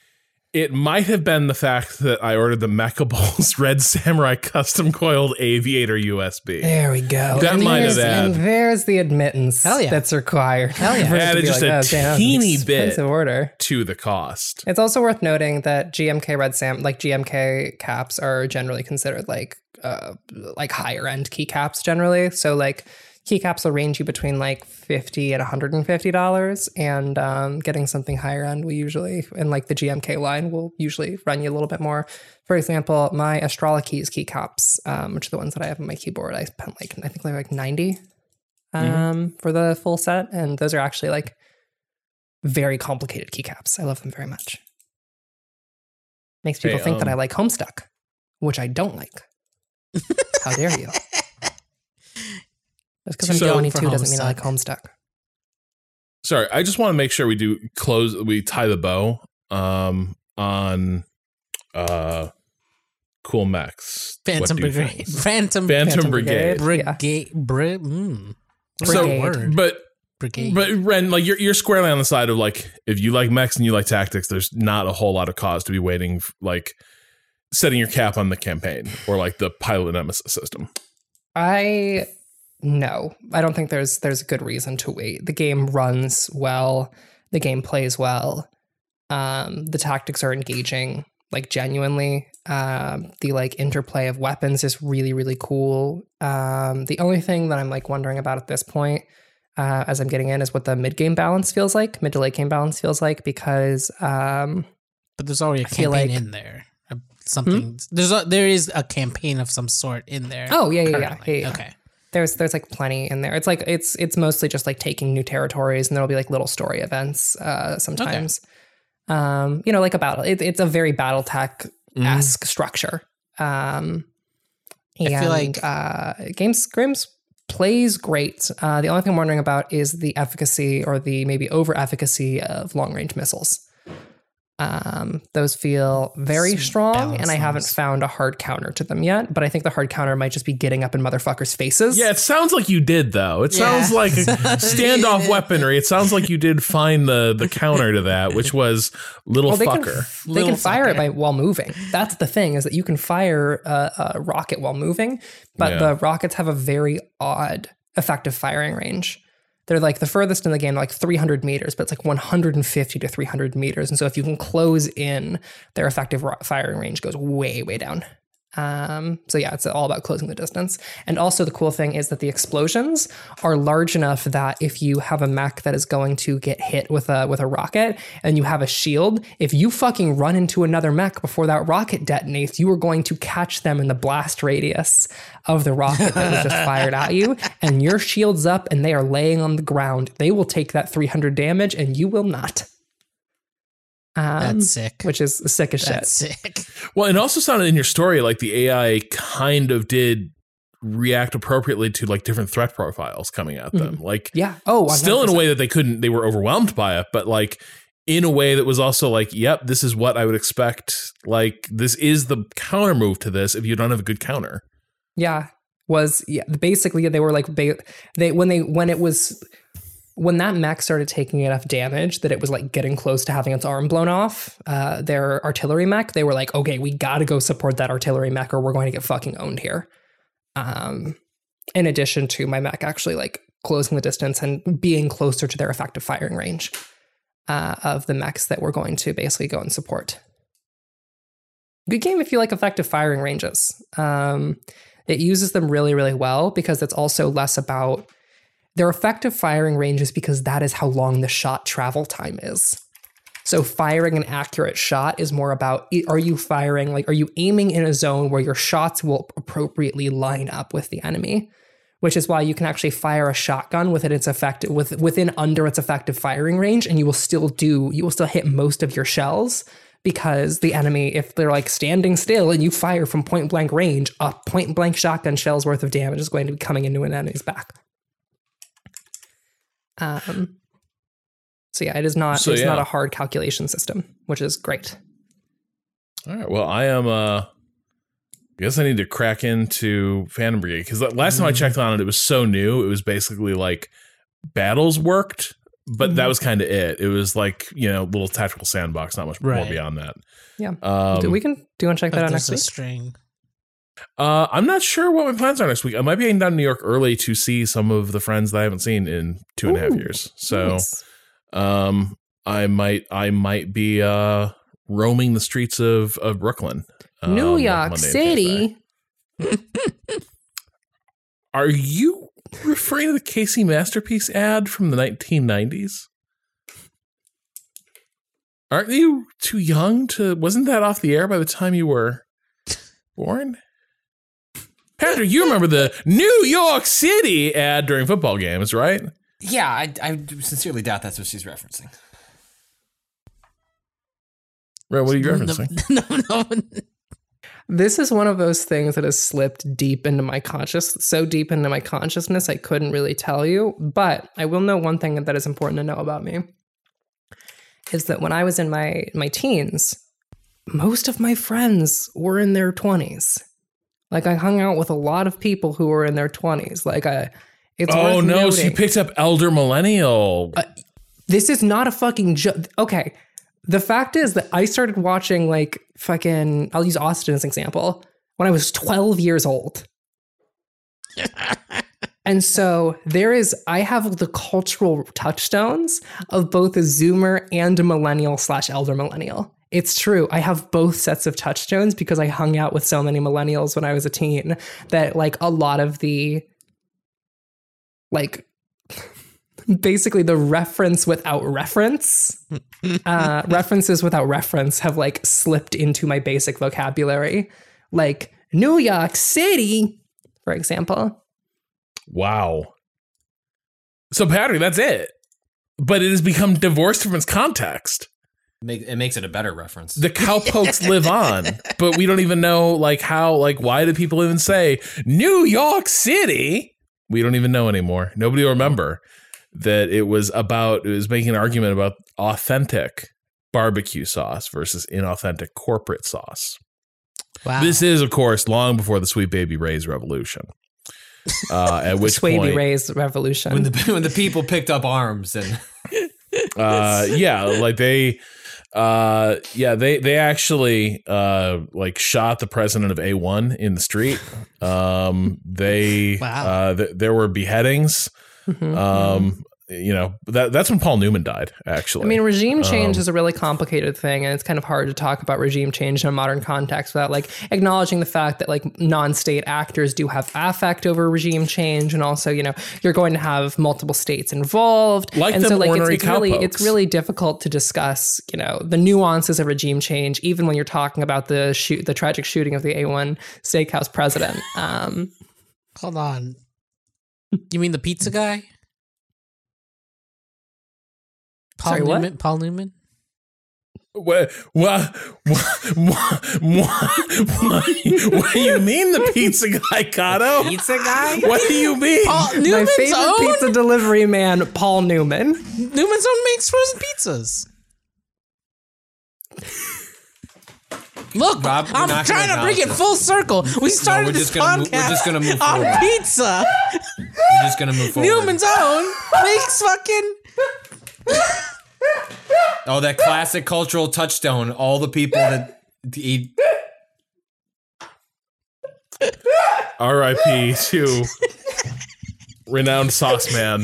It might have been the fact that I ordered the Mechabol's Red Samurai custom coiled aviator USB. There we go. That and might there's, have had- And there's the admittance Hell yeah. that's required. Hell yeah. For it to Added just like, a oh, damn, that was an teeny bit. expensive order. To the cost. It's also worth noting that GMK Red Sam, like GMK caps, are generally considered like uh, like higher end keycaps generally. So like keycaps will range you between like fifty and one hundred and fifty dollars, and um, getting something higher end will usually, and like the GMK line will usually run you a little bit more. For example, my Astrolokeys keycaps, um, which are the ones that I have on my keyboard, I spent like I think like ninety um, for the full set, and those are actually like very complicated keycaps. I love them very much. Makes people Hey, think that um, I like Homestuck, which I don't like. How dare you? Just because I'm So- 22 doesn't mean I like Homestuck. Homestuck. Sorry, I just want to make sure we do close. We tie the bow um, on uh, Cool Max. Phantom What do you Brigade. Phantom, Phantom, Phantom Brigade. Brigade. Brigade. Bri- mm. What's So, but Brigade. but Ren, like you're you're squarely on the side of like if you like mechs and you like tactics, there's not a whole lot of cause to be waiting f- like setting your cap on the campaign or like the pilot nemesis system. I no, I don't think there's there's a good reason to wait. The game runs well, the game plays well, um, the tactics are engaging, like genuinely. Um, the like interplay of weapons is really really cool. Um, the only thing that I'm like wondering about at this point, uh, as I'm getting in, is what the mid game balance feels like, mid to late game balance feels like, because um, but there's already a campaign like- in there. Something there's a, there is a campaign of some sort in there. Oh, yeah, yeah, yeah, yeah, yeah. Okay. There's there's like plenty in there. It's like it's it's mostly just like taking new territories, and there'll be like little story events uh, sometimes. Um, you know, like a battle. It, it's a very BattleTech esque structure. Um, and I feel like- uh, games Grims plays great. Uh, the only thing I'm wondering about is the efficacy or the maybe over efficacy of long range missiles. Um, those feel very Some strong, balance and I haven't found a hard counter to them yet. But I think the hard counter might just be getting up in motherfuckers' faces. Yeah, it sounds like you did though. It Yeah. sounds like standoff weaponry. It sounds like you did find the the counter to that, which was little Well, they fucker. can they Little can fire it by while moving. That's the thing is that you can fire a, a rocket while moving, but Yeah. the rockets have a very odd effective firing range. They're like the furthest in the game, like 300 meters, but it's like 150 to 300 meters. And so if you can close in, their effective firing range goes way, way down. Um, so yeah, it's all about closing the distance. And also the cool thing is that the explosions are large enough that if you have a mech that is going to get hit with a with a rocket and you have a shield, if you fucking run into another mech before that rocket detonates, you are going to catch them in the blast radius of the rocket that was just fired at you. And your shield's up and they are laying on the ground. They will take that 300 damage and you will not. Um, That's sick. Which is sick as shit. Sick. Well, it also sounded in your story like the AI kind of did react appropriately to like different threat profiles coming at them. Like Yeah. Oh, still in a way that they couldn't they were overwhelmed by it, but like in a way that was also like, yep, this is what I would expect. Like this is the counter move to this if you don't have a good counter. Yeah, was yeah. Basically, they were like ba- they when they when it was when that mech started taking enough damage that it was like getting close to having its arm blown off. Uh, their artillery mech, they were like, okay, we got to go support that artillery mech, or we're going to get fucking owned here. Um, in addition to my mech actually like closing the distance and being closer to their effective firing range uh, of the mechs that we're going to basically go and support. Good game if you like effective firing ranges. Um, it uses them really, really well because it's also less about their effective firing ranges because that is how long the shot travel time is. So firing an accurate shot is more about are you firing like are you aiming in a zone where your shots will appropriately line up with the enemy, which is why you can actually fire a shotgun within its effective with within under its effective firing range and you will still do you will still hit most of your shells because the enemy if they're like standing still and you fire from point blank range, a point blank shotgun shell's worth of damage is going to be coming into an enemy's back. Um so yeah, it is not So, it's not a hard calculation system, which is great. All right. Well, I am. uh I guess I need to crack into Phantom Brigade because last time I checked on it, it was so new. It was basically like battles worked, but that was kind of it. It was like you know little tactical sandbox, not much more beyond that. Yeah. Um, Do we can do you want to check But that out next a week? string. Uh, I'm not sure what my plans are next week. I might be heading down to New York early to see some of the friends that I haven't seen in two and a half Ooh, years. So, Nice. um, I might I might be uh roaming the streets of of Brooklyn. um, New York Monday and Tuesday. City. Are you referring to the KC Masterpiece ad from the 1990s? Aren't you too young to? Wasn't that off the air by the time you were born? Patrick, you remember the New York City ad during football games, right? Yeah, I, I sincerely doubt that's what she's referencing. Right. What are you No, referencing? no, no. This is one of those things that has slipped deep into my conscious, so deep into my consciousness, I couldn't really tell you. But I will know one thing that is important to know about me is that when I was in my my teens, most of my friends were in their twenties. Like I hung out with a lot of people who were in their twenties. Like I, it's Oh no! So you picked up Elder Millennial. Uh, this is not a fucking joke. Okay. The fact is that I started watching like fucking, I'll use Austin as an example, when I was 12 years old. and so there is, I have the cultural touchstones of both a Zoomer and a millennial slash elder millennial. It's true. I have both sets of touchstones because I hung out with so many millennials when I was a teen that like a lot of the like basically the reference without reference uh, references without reference have like slipped into my basic vocabulary like new york city for example Wow. So Patrick, that's it. But it has become divorced from its context. Make, it makes it a better reference. the cowpokes live on but we don't even know like how like why do people even say new york city we don't even know anymore nobody will remember that it was about it was making an argument about authentic barbecue sauce versus inauthentic corporate sauce Wow. this is of course long before the sweet baby ray's revolution uh, at which Swaby point Ray's revolution when the when the people picked up arms and uh yeah like they uh yeah they they actually uh like shot the president of a1 in the street um they Wow. uh th- there were beheadings Mhm. um you know that that's when paul newman died actually I mean, regime change Um, is a really complicated thing, and it's kind of hard to talk about regime change in a modern context without like acknowledging the fact that like non-state actors do have affect over regime change, and also you know you're going to have multiple states involved, Like and them so like it's, it's really it's really difficult to discuss you know the nuances of regime change, even when you're talking about the shoot the tragic shooting of the A1 Steakhouse president. Um, Hold on. You mean the pizza guy? Paul Sorry, what? Newman? Paul Newman? What? What? What? What? What? What do you mean the pizza guy, Kato? Pizza guy? What do you mean? Paul, My Newman's favorite own pizza delivery man, Paul Newman. Newman's own makes frozen pizzas. Look, Rob, I'm trying gonna bring it acknowledge full circle. We started we're this just gonna podcast move- we're just gonna move on forward. pizza. We're just gonna move forward. Newman's own makes fucking. Oh, that classic cultural touchstone. All the people that eat. R.I.P. to renowned sauce man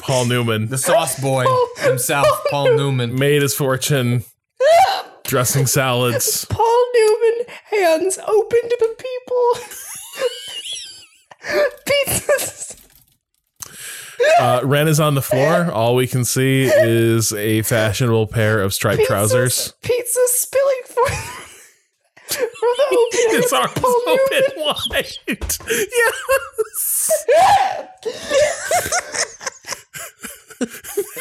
Paul Newman The sauce boy himself, Paul Newman. made his fortune dressing salads. Paul Newman, hands open to the people. Pizzas. Uh, Ren is on the floor. All we can see is a fashionable pair of striped trousers. Pizza spilling for, for the open. His arms open wide. Yes.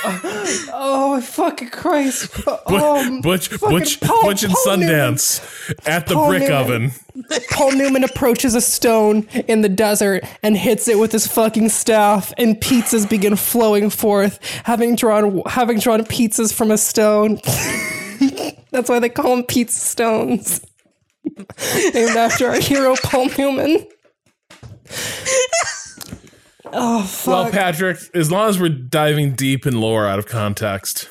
Oh, my fucking Christ. Oh, Butch, fucking Butch, Paul- Butch and Paul Newman. Sundance at the Paul brick Newman. oven. Paul Newman approaches a stone in the desert and hits it with his fucking staff, and pizzas begin flowing forth, having drawn having drawn pizzas from a stone. That's why they call them pizza stones. Named after our hero Paul Newman. Oh fuck! Well, Patrick, as long as we're diving deep in lore out of context,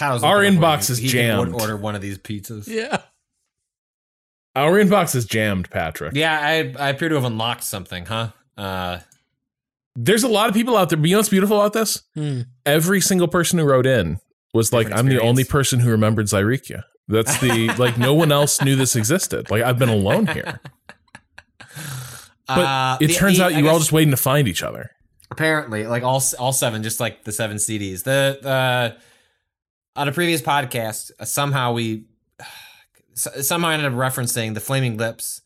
Our inbox is he can jammed. Order one of these pizzas. Yeah. our inbox is jammed, Patrick. Yeah, I, I appear to have unlocked something, huh? Uh, There's a lot of people out there. But you know what's beautiful about this? Hmm. Every single person who wrote in was like, Different I'm the only person who remembered Zaireeka. That's the, like, no one else knew this existed. Like, I've been alone here. But uh, it the- turns the- out you were all just waiting to find each other. apparently like all all seven just like the seven cds the uh on a previous podcast uh, somehow we somehow I ended up referencing the flaming lips.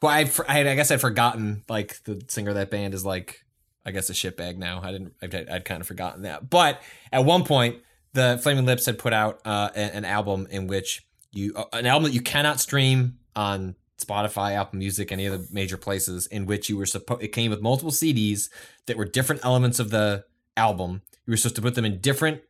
Who I, I i guess i'd forgotten like the singer of that band is like i guess a shitbag now. I didn't i'd, I'd kind of forgotten that. But at one point the flaming lips had put out uh, a- an album in which you uh, an album that you cannot stream on Spotify, Apple Music, any of the major places, in which you were supposed it came with multiple CDs that were different elements of the album. You were supposed to put them in different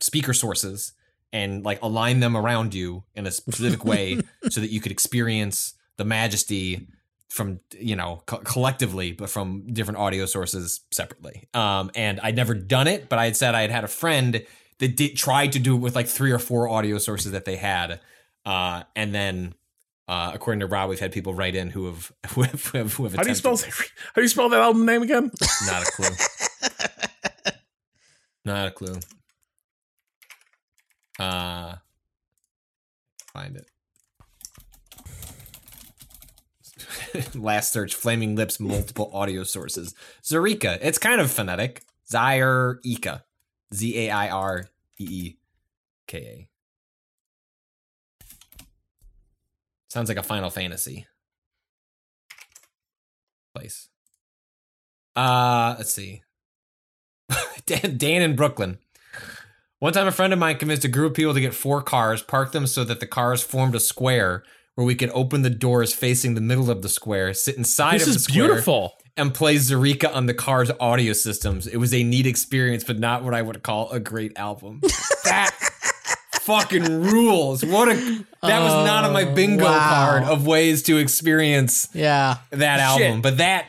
speaker sources and like align them around you in a specific way so that you could experience the majesty from you know co- collectively but from different audio sources separately um and i'd never done it but i had said i had had a friend that did tried to do it with like three or four audio sources that they had uh and then uh according to rob we've had people write in who have who have, who have, who have How do you spell, how do you spell that album name again? not a clue. Not a clue. Uh find it. Last search flaming lips multiple audio sources. Zaireeka it's kind of phonetic. Zaire ika z-a-i-r-e-e-k-a sounds like a final fantasy place uh let's see Dan, Dan in Brooklyn. One time, a friend of mine convinced a group of people to get four cars, park them so that the cars formed a square where we could open the doors facing the middle of the square, sit inside This of the is square, beautiful. and play Zaireeka on the car's audio systems. It was a neat experience, but not what I would call a great album. that fucking rules. What a that was not on my Oh, bingo wow. card of ways to experience Yeah. that album. But that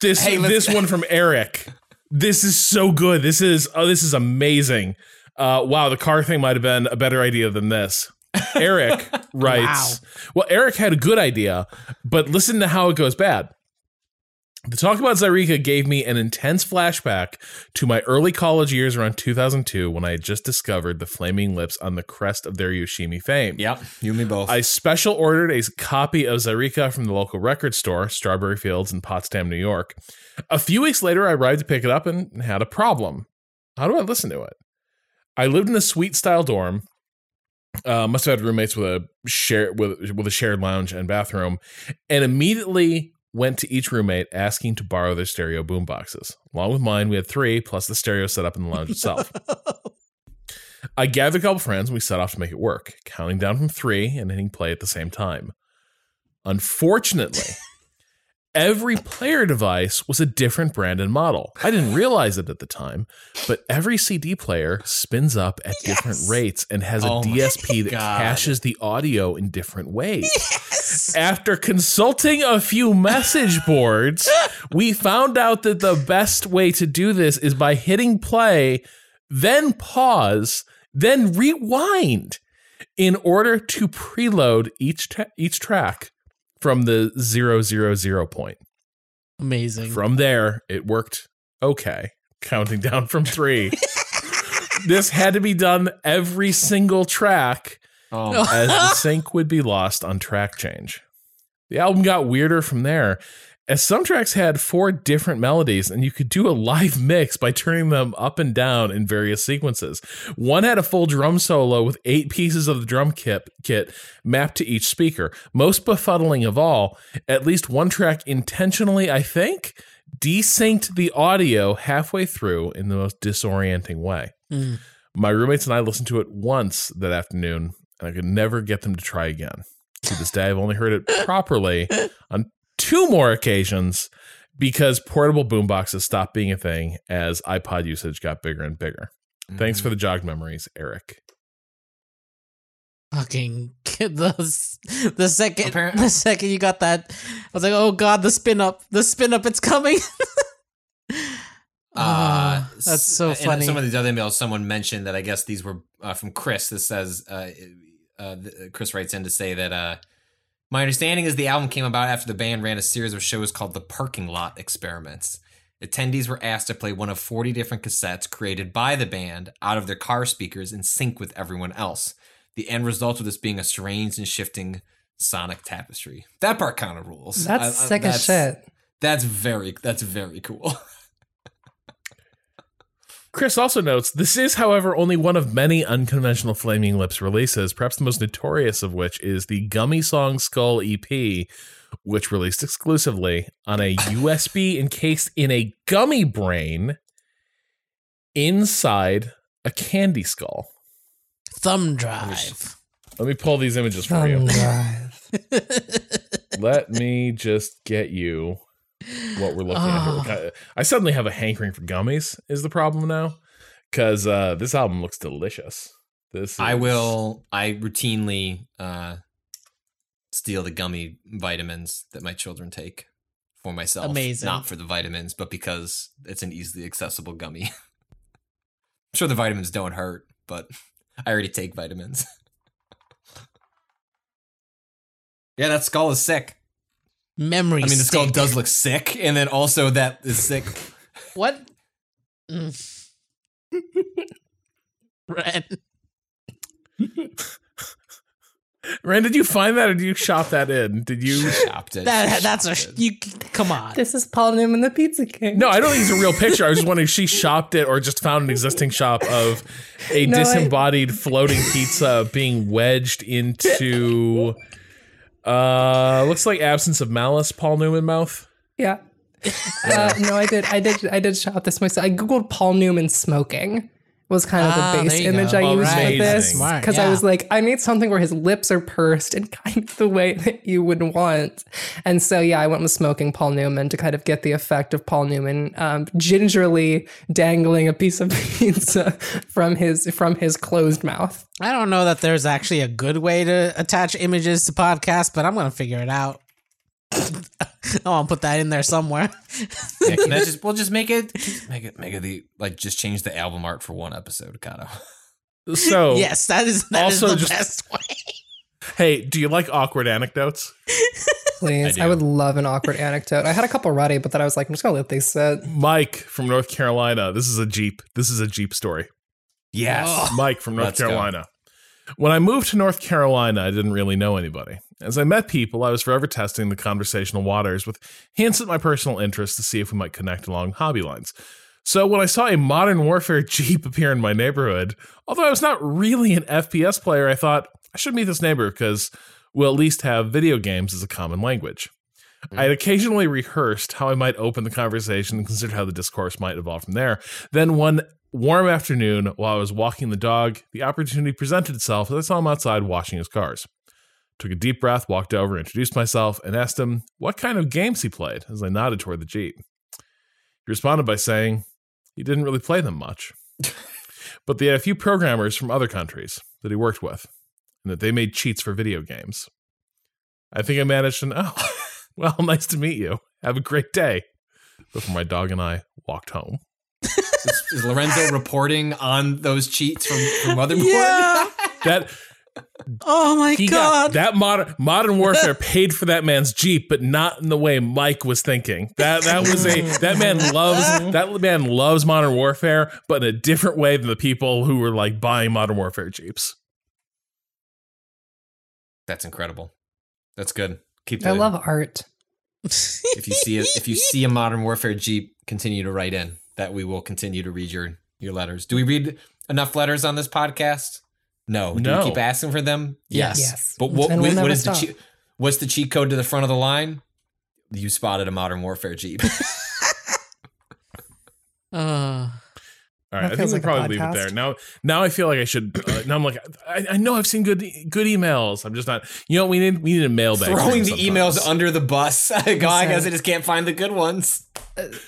This Hey, this one from Eric. This is so good. This is oh, this is amazing. Uh, wow, the car thing might have been a better idea than this. Eric writes, "Well, Eric had a good idea, but listen to how it goes bad." The talk about Zaireeka gave me an intense flashback to my early college years around 2002 when I had just discovered the Flaming Lips on the crest of their Yoshimi fame. Yep, you and me both. I special ordered a copy of Zaireeka from the local record store, Strawberry Fields in Potsdam, New York. A few weeks later, I arrived to pick it up and had a problem. How do I listen to it? I lived in a suite style dorm. Uh, must have had roommates with a share with with a shared lounge and bathroom, and immediately went to each roommate asking to borrow their stereo boomboxes. Along with mine, we had three, plus the stereo set up in the lounge itself. I gathered a couple friends and we set off to make it work, counting down from three and hitting play at the same time. Unfortunately, every player device was a different brand and model. I didn't realize it at the time, but every CD player spins up at different rates and has a Oh my DSP that God. caches the audio in different ways. After consulting a few message boards, we found out that the best way to do this is by hitting play, then pause, then rewind in order to preload each each track from the zero zero zero point. Amazing. From there, it worked okay, counting down from three. this had to be done every single track Oh, as the sync would be lost on track change. The album got weirder from there, as some tracks had four different melodies, and you could do a live mix by turning them up and down in various sequences. One had a full drum solo with eight pieces of the drum kit, kit mapped to each speaker. Most befuddling of all, at least one track intentionally, I think, desynced the audio halfway through in the most disorienting way. Mm. My roommates and I listened to it once that afternoon, and I could never get them to try again. To this day, I've only heard it properly on two more occasions because portable boomboxes stopped being a thing as iPod usage got bigger and bigger. Thanks for the jogged memories, Eric. Fucking the the second Apparent- the second you got that, I was like, oh god, the spin up, the spin up, it's coming. Ah, Uh, that's so in funny. some of these other emails, someone mentioned that I guess these were uh, from Chris. This says uh, uh, Chris writes in to say that uh, my understanding is the album came about after the band ran a series of shows called the Parking Lot Experiments. Attendees were asked to play one of 40 different cassettes created by the band out of their car speakers in sync with everyone else. The end result of this being a strange and shifting sonic tapestry. That part kind of rules. That's I- I- sick as shit. That's very that's very cool. Chris also notes this is, however, only one of many unconventional Flaming Lips releases, perhaps the most notorious of which is the Gummy Song Skull EP, which released exclusively on a USB encased in a gummy brain inside a candy skull. Thumb drive. Let me pull these images for you. Thumb drive. Let me just get you what we're looking Oh. at here. I, I suddenly have a hankering for gummies. Is the problem now? Because uh, this album looks delicious. This I will. I routinely uh, steal the gummy vitamins that my children take for myself. Amazing. Not for the vitamins, but because it's an easily accessible gummy. I'm sure the vitamins don't hurt, but I already take vitamins. yeah, that skull is sick. Memory. I mean, the skull stick. does look sick, and then also that is sick. What? Mm. Ren. Rand, did you find that or did you shop that in? Did you? Chopped it. That that's a it. you. Come on. This is Paul Newman, the Pizza King. No, I don't think it's a real picture. I was just wondering if she shopped it or just found an existing shop of a No, I- disembodied floating pizza being wedged into uh looks like absence of malice Paul Newman mouth. Yeah. Uh, no, I did. I did. I did shout this myself. I googled Paul Newman smoking. Was kind of Ah, the base image go. I Oh, used for this Smart, because I was like, I need something where his lips are pursed in kind of the way that you would want. And so, yeah, I went with smoking Paul Newman to kind of get the effect of Paul Newman um, gingerly dangling a piece of pizza from his from his closed mouth. I don't know that there's actually a good way to attach images to podcasts, but I'm gonna figure it out. I want to put that in there somewhere. Yeah, can just we'll just make it make it make it the like just change the album art for one episode, kind of. So yes, that is that is also the just- best way. hey, do you like awkward anecdotes? Please, I I, would love an awkward anecdote. I had a couple ready, but then I was like, I'm just gonna let these sit. Mike from North Carolina. This is a Jeep. This is a Jeep story. Yes. Mike from North Let's go. Carolina. When I moved to North Carolina, I didn't really know anybody. As I met people, I was forever testing the conversational waters with hints at my personal interests to see if we might connect along hobby lines. So when I saw a modern warfare Jeep appear in my neighborhood, although I was not really an FPS player, I thought I should meet this neighbor because we'll at least have video games as a common language. Hmm. I had occasionally rehearsed how I might open the conversation and considered how the discourse might evolve from there. Then one warm afternoon, while I was walking the dog, the opportunity presented itself as I saw him outside washing his cars. Took a deep breath, walked over, introduced myself, and asked him what kind of games he played as I nodded toward the Jeep. He responded by saying he didn't really play them much, but they had a few programmers from other countries that he worked with, and that they made cheats for video games. I think I managed to know. well, nice to meet you. Have a great day. Before my dog and I walked home. Is, is Lorenzo reporting on those cheats from, from Motherboard? Yeah. That Oh my he god. that modern modern warfare paid for that man's Jeep, but not in the way Mike was thinking. That that was a that man loves that man loves modern warfare, but in a different way than the people who were like buying modern warfare Jeeps. That's incredible. That's good. Keep I that. love art. if you see a, if you see a modern warfare Jeep, continue to write in. That we will continue to read your your letters. Do we read enough letters on this podcast? No. Do No. we keep asking for them? Yes. Yes. But what, And we'll what- what never is the stop. cheat, what's the cheat code to the front of the line? You spotted a modern warfare Jeep. Uh, All right, That I think feels we like probably leave it there. Now, now I feel like I should. Uh, now I'm like, I, I know I've seen good good emails. I'm just not. You know, we need we need a mailbag. Throwing the sometimes. emails under the bus. God, I guess I just can't find the good ones.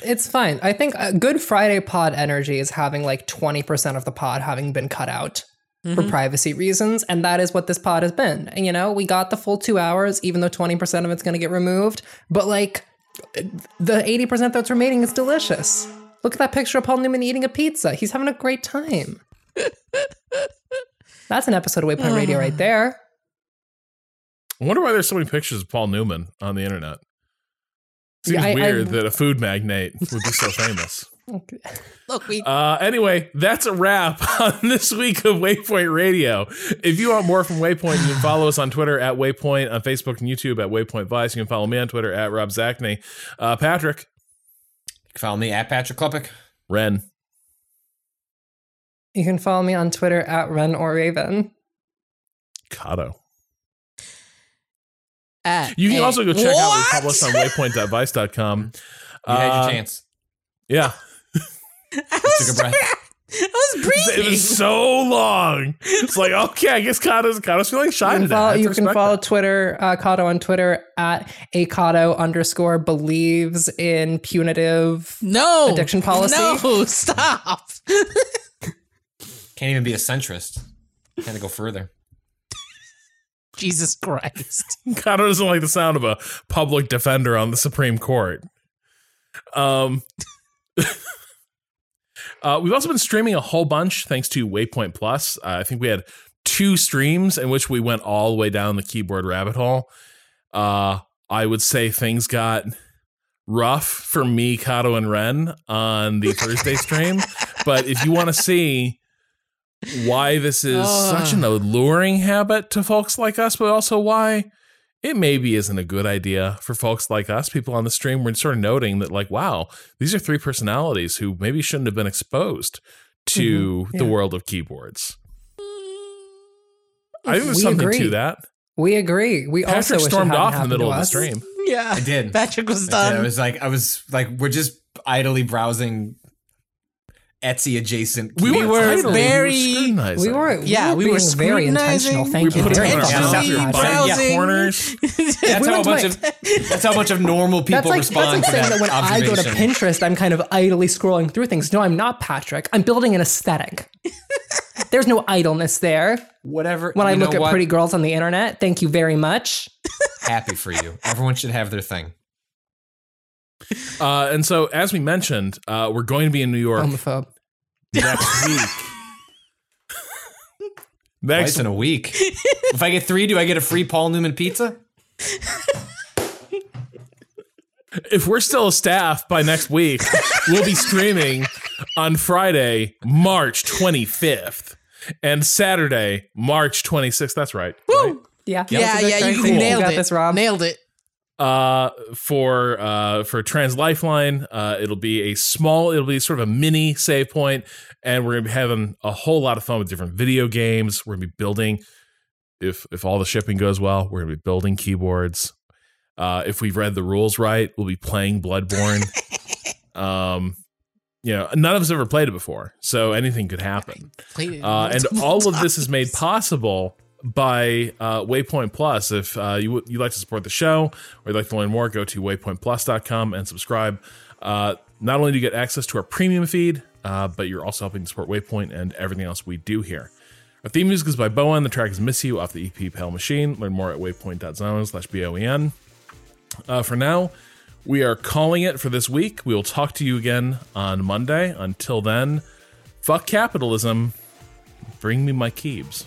It's fine. I think good Friday pod energy is having like 20% of the pod having been cut out for mm-hmm. privacy reasons. And that is what this pod has been. And, you know, we got the full two hours, even though 20% of it's going to get removed. But like the 80% that's remaining is delicious. Look at that picture of Paul Newman eating a pizza. He's having a great time. That's an episode of Waypoint Radio right there. I wonder why there's so many pictures of Paul Newman on the internet. Seems Yeah, I- weird I- that a food magnate would be so famous. look, we Uh, anyway, that's a wrap on this week of Waypoint Radio. If you want more from Waypoint, you can follow us on Twitter at Waypoint, on Facebook and YouTube at Waypoint Vice. You can follow me on Twitter at Rob Zacny. Uh, Patrick, You can follow me at Patrick Klepek. Ren, You can follow me on Twitter at Ren or Raven. Kato. at You can a- also go check out what we What? published on waypoint.vice.com. You had Uh, your chance. Yeah. I was, Took a breath. I was breathing. It was so long. It's like, okay, I guess Kato's, Kato's feeling shy You can follow, you can follow. Twitter, uh, Kato on Twitter at Akato underscore believes in punitive. no Addiction policy? No, stop. Can't even be a centrist. Can't go further. Jesus Christ. Kato doesn't like the sound of a public defender on the Supreme Court. Um, uh, we've also been streaming a whole bunch thanks to Waypoint Plus. Uh, I think we had two streams in which we went all the way down the keyboard rabbit hole. Uh, I would say things got rough for me, Kato, and Ren on the Thursday stream. But if you want to see why this is such an alluring habit to folks like us, but also why it maybe isn't a good idea for folks like us, people on the stream. We're sort of noting that, like, wow, these are three personalities who maybe shouldn't have been exposed to mm-hmm. the yeah. world of keyboards. I think there's We something agree. to that. We agree. We also Patrick wish it stormed off in the middle to of the stream. Yeah. I did. Patrick was I done. did. I was like, I was like, we're just idly browsing Etsy adjacent. We We were, were very- scrutinizing. We were, Yeah, we were being very intentional. scrutinizing. Thank We you. put it very on our much. mouth, your browsing. yeah, corners. That's we how a bunch of that's how a bunch of normal people That's like, respond that's like to saying that that when I go to Pinterest, I'm kind of idly scrolling through things. No, I'm not Patrick. I'm building an aesthetic. There's no idleness there. Whatever. When I look at what? pretty girls on the internet, thank you very much. happy for you. Everyone should have their thing. Uh, and so, as we mentioned, uh, we're going to be in New York Homophobe. Next week. Twice in a week. if I get three, do I get a free Paul Newman pizza? if we're still a staff by next week, we'll be streaming on Friday, March 25th, and Saturday, March 26th. That's right. right? Yeah. yeah, That's yeah, good you thing. nailed got it. this, Rob. Nailed it. Uh, for uh for Trans Lifeline, uh, it'll be a small, it'll be sort of a mini save point, and we're gonna be having a whole lot of fun with different video games. We're gonna be building, if if all the shipping goes well, we're gonna be building keyboards. Uh, if we've read the rules right, we'll be playing Bloodborne. um, you know, none of us ever played it before, so anything could happen. Uh, and all of this is made possible by uh, Waypoint Plus. If uh, you would- you'd like to support the show or you'd like to learn more, go to waypointplus.com and subscribe. Uh, not only do you get access to our premium feed, uh, but you're also helping to support Waypoint and everything else we do here. Our theme music is by Boen. The track is Miss You off the EP Pale Machine. Learn more at waypoint.zone slash B-O-E-N. Uh, for now, we are calling it for this week. We will talk to you again on Monday. Until then, fuck capitalism. Bring me my keebs.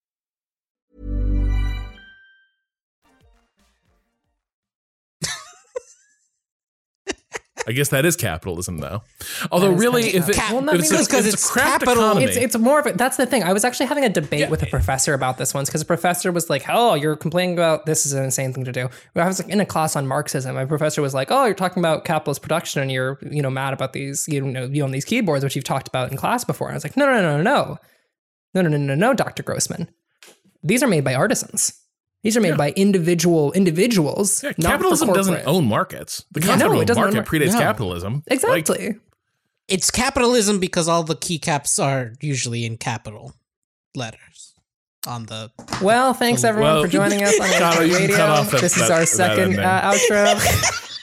I guess that is capitalism, though. Although, really, if, it, cap- Well, if it's, because- a, because it's a capital- economy, It's it's more of a, that's the thing. I was actually having a debate with a professor about this once because the professor was like, "Oh, you're complaining about this is an insane thing to do." I was like in a class on Marxism. My professor was like, "Oh, you're talking about capitalist production and you're you know mad about these you know you own these keyboards which you've talked about in class before." And I was like, "No, no, no, no, no, no, no, no, no, no, Doctor Grossman. These are made by artisans. These are made by individual individuals. yeah, not for capitalism doesn't own markets. The Yeah, concept no, of it a doesn't market mar- predates no. capitalism. Like, exactly. It's capitalism because all the keycaps are usually in capital letters on the. well, thanks everyone Well, for joining us on Shadow, radio. cut off this is our second uh, outro.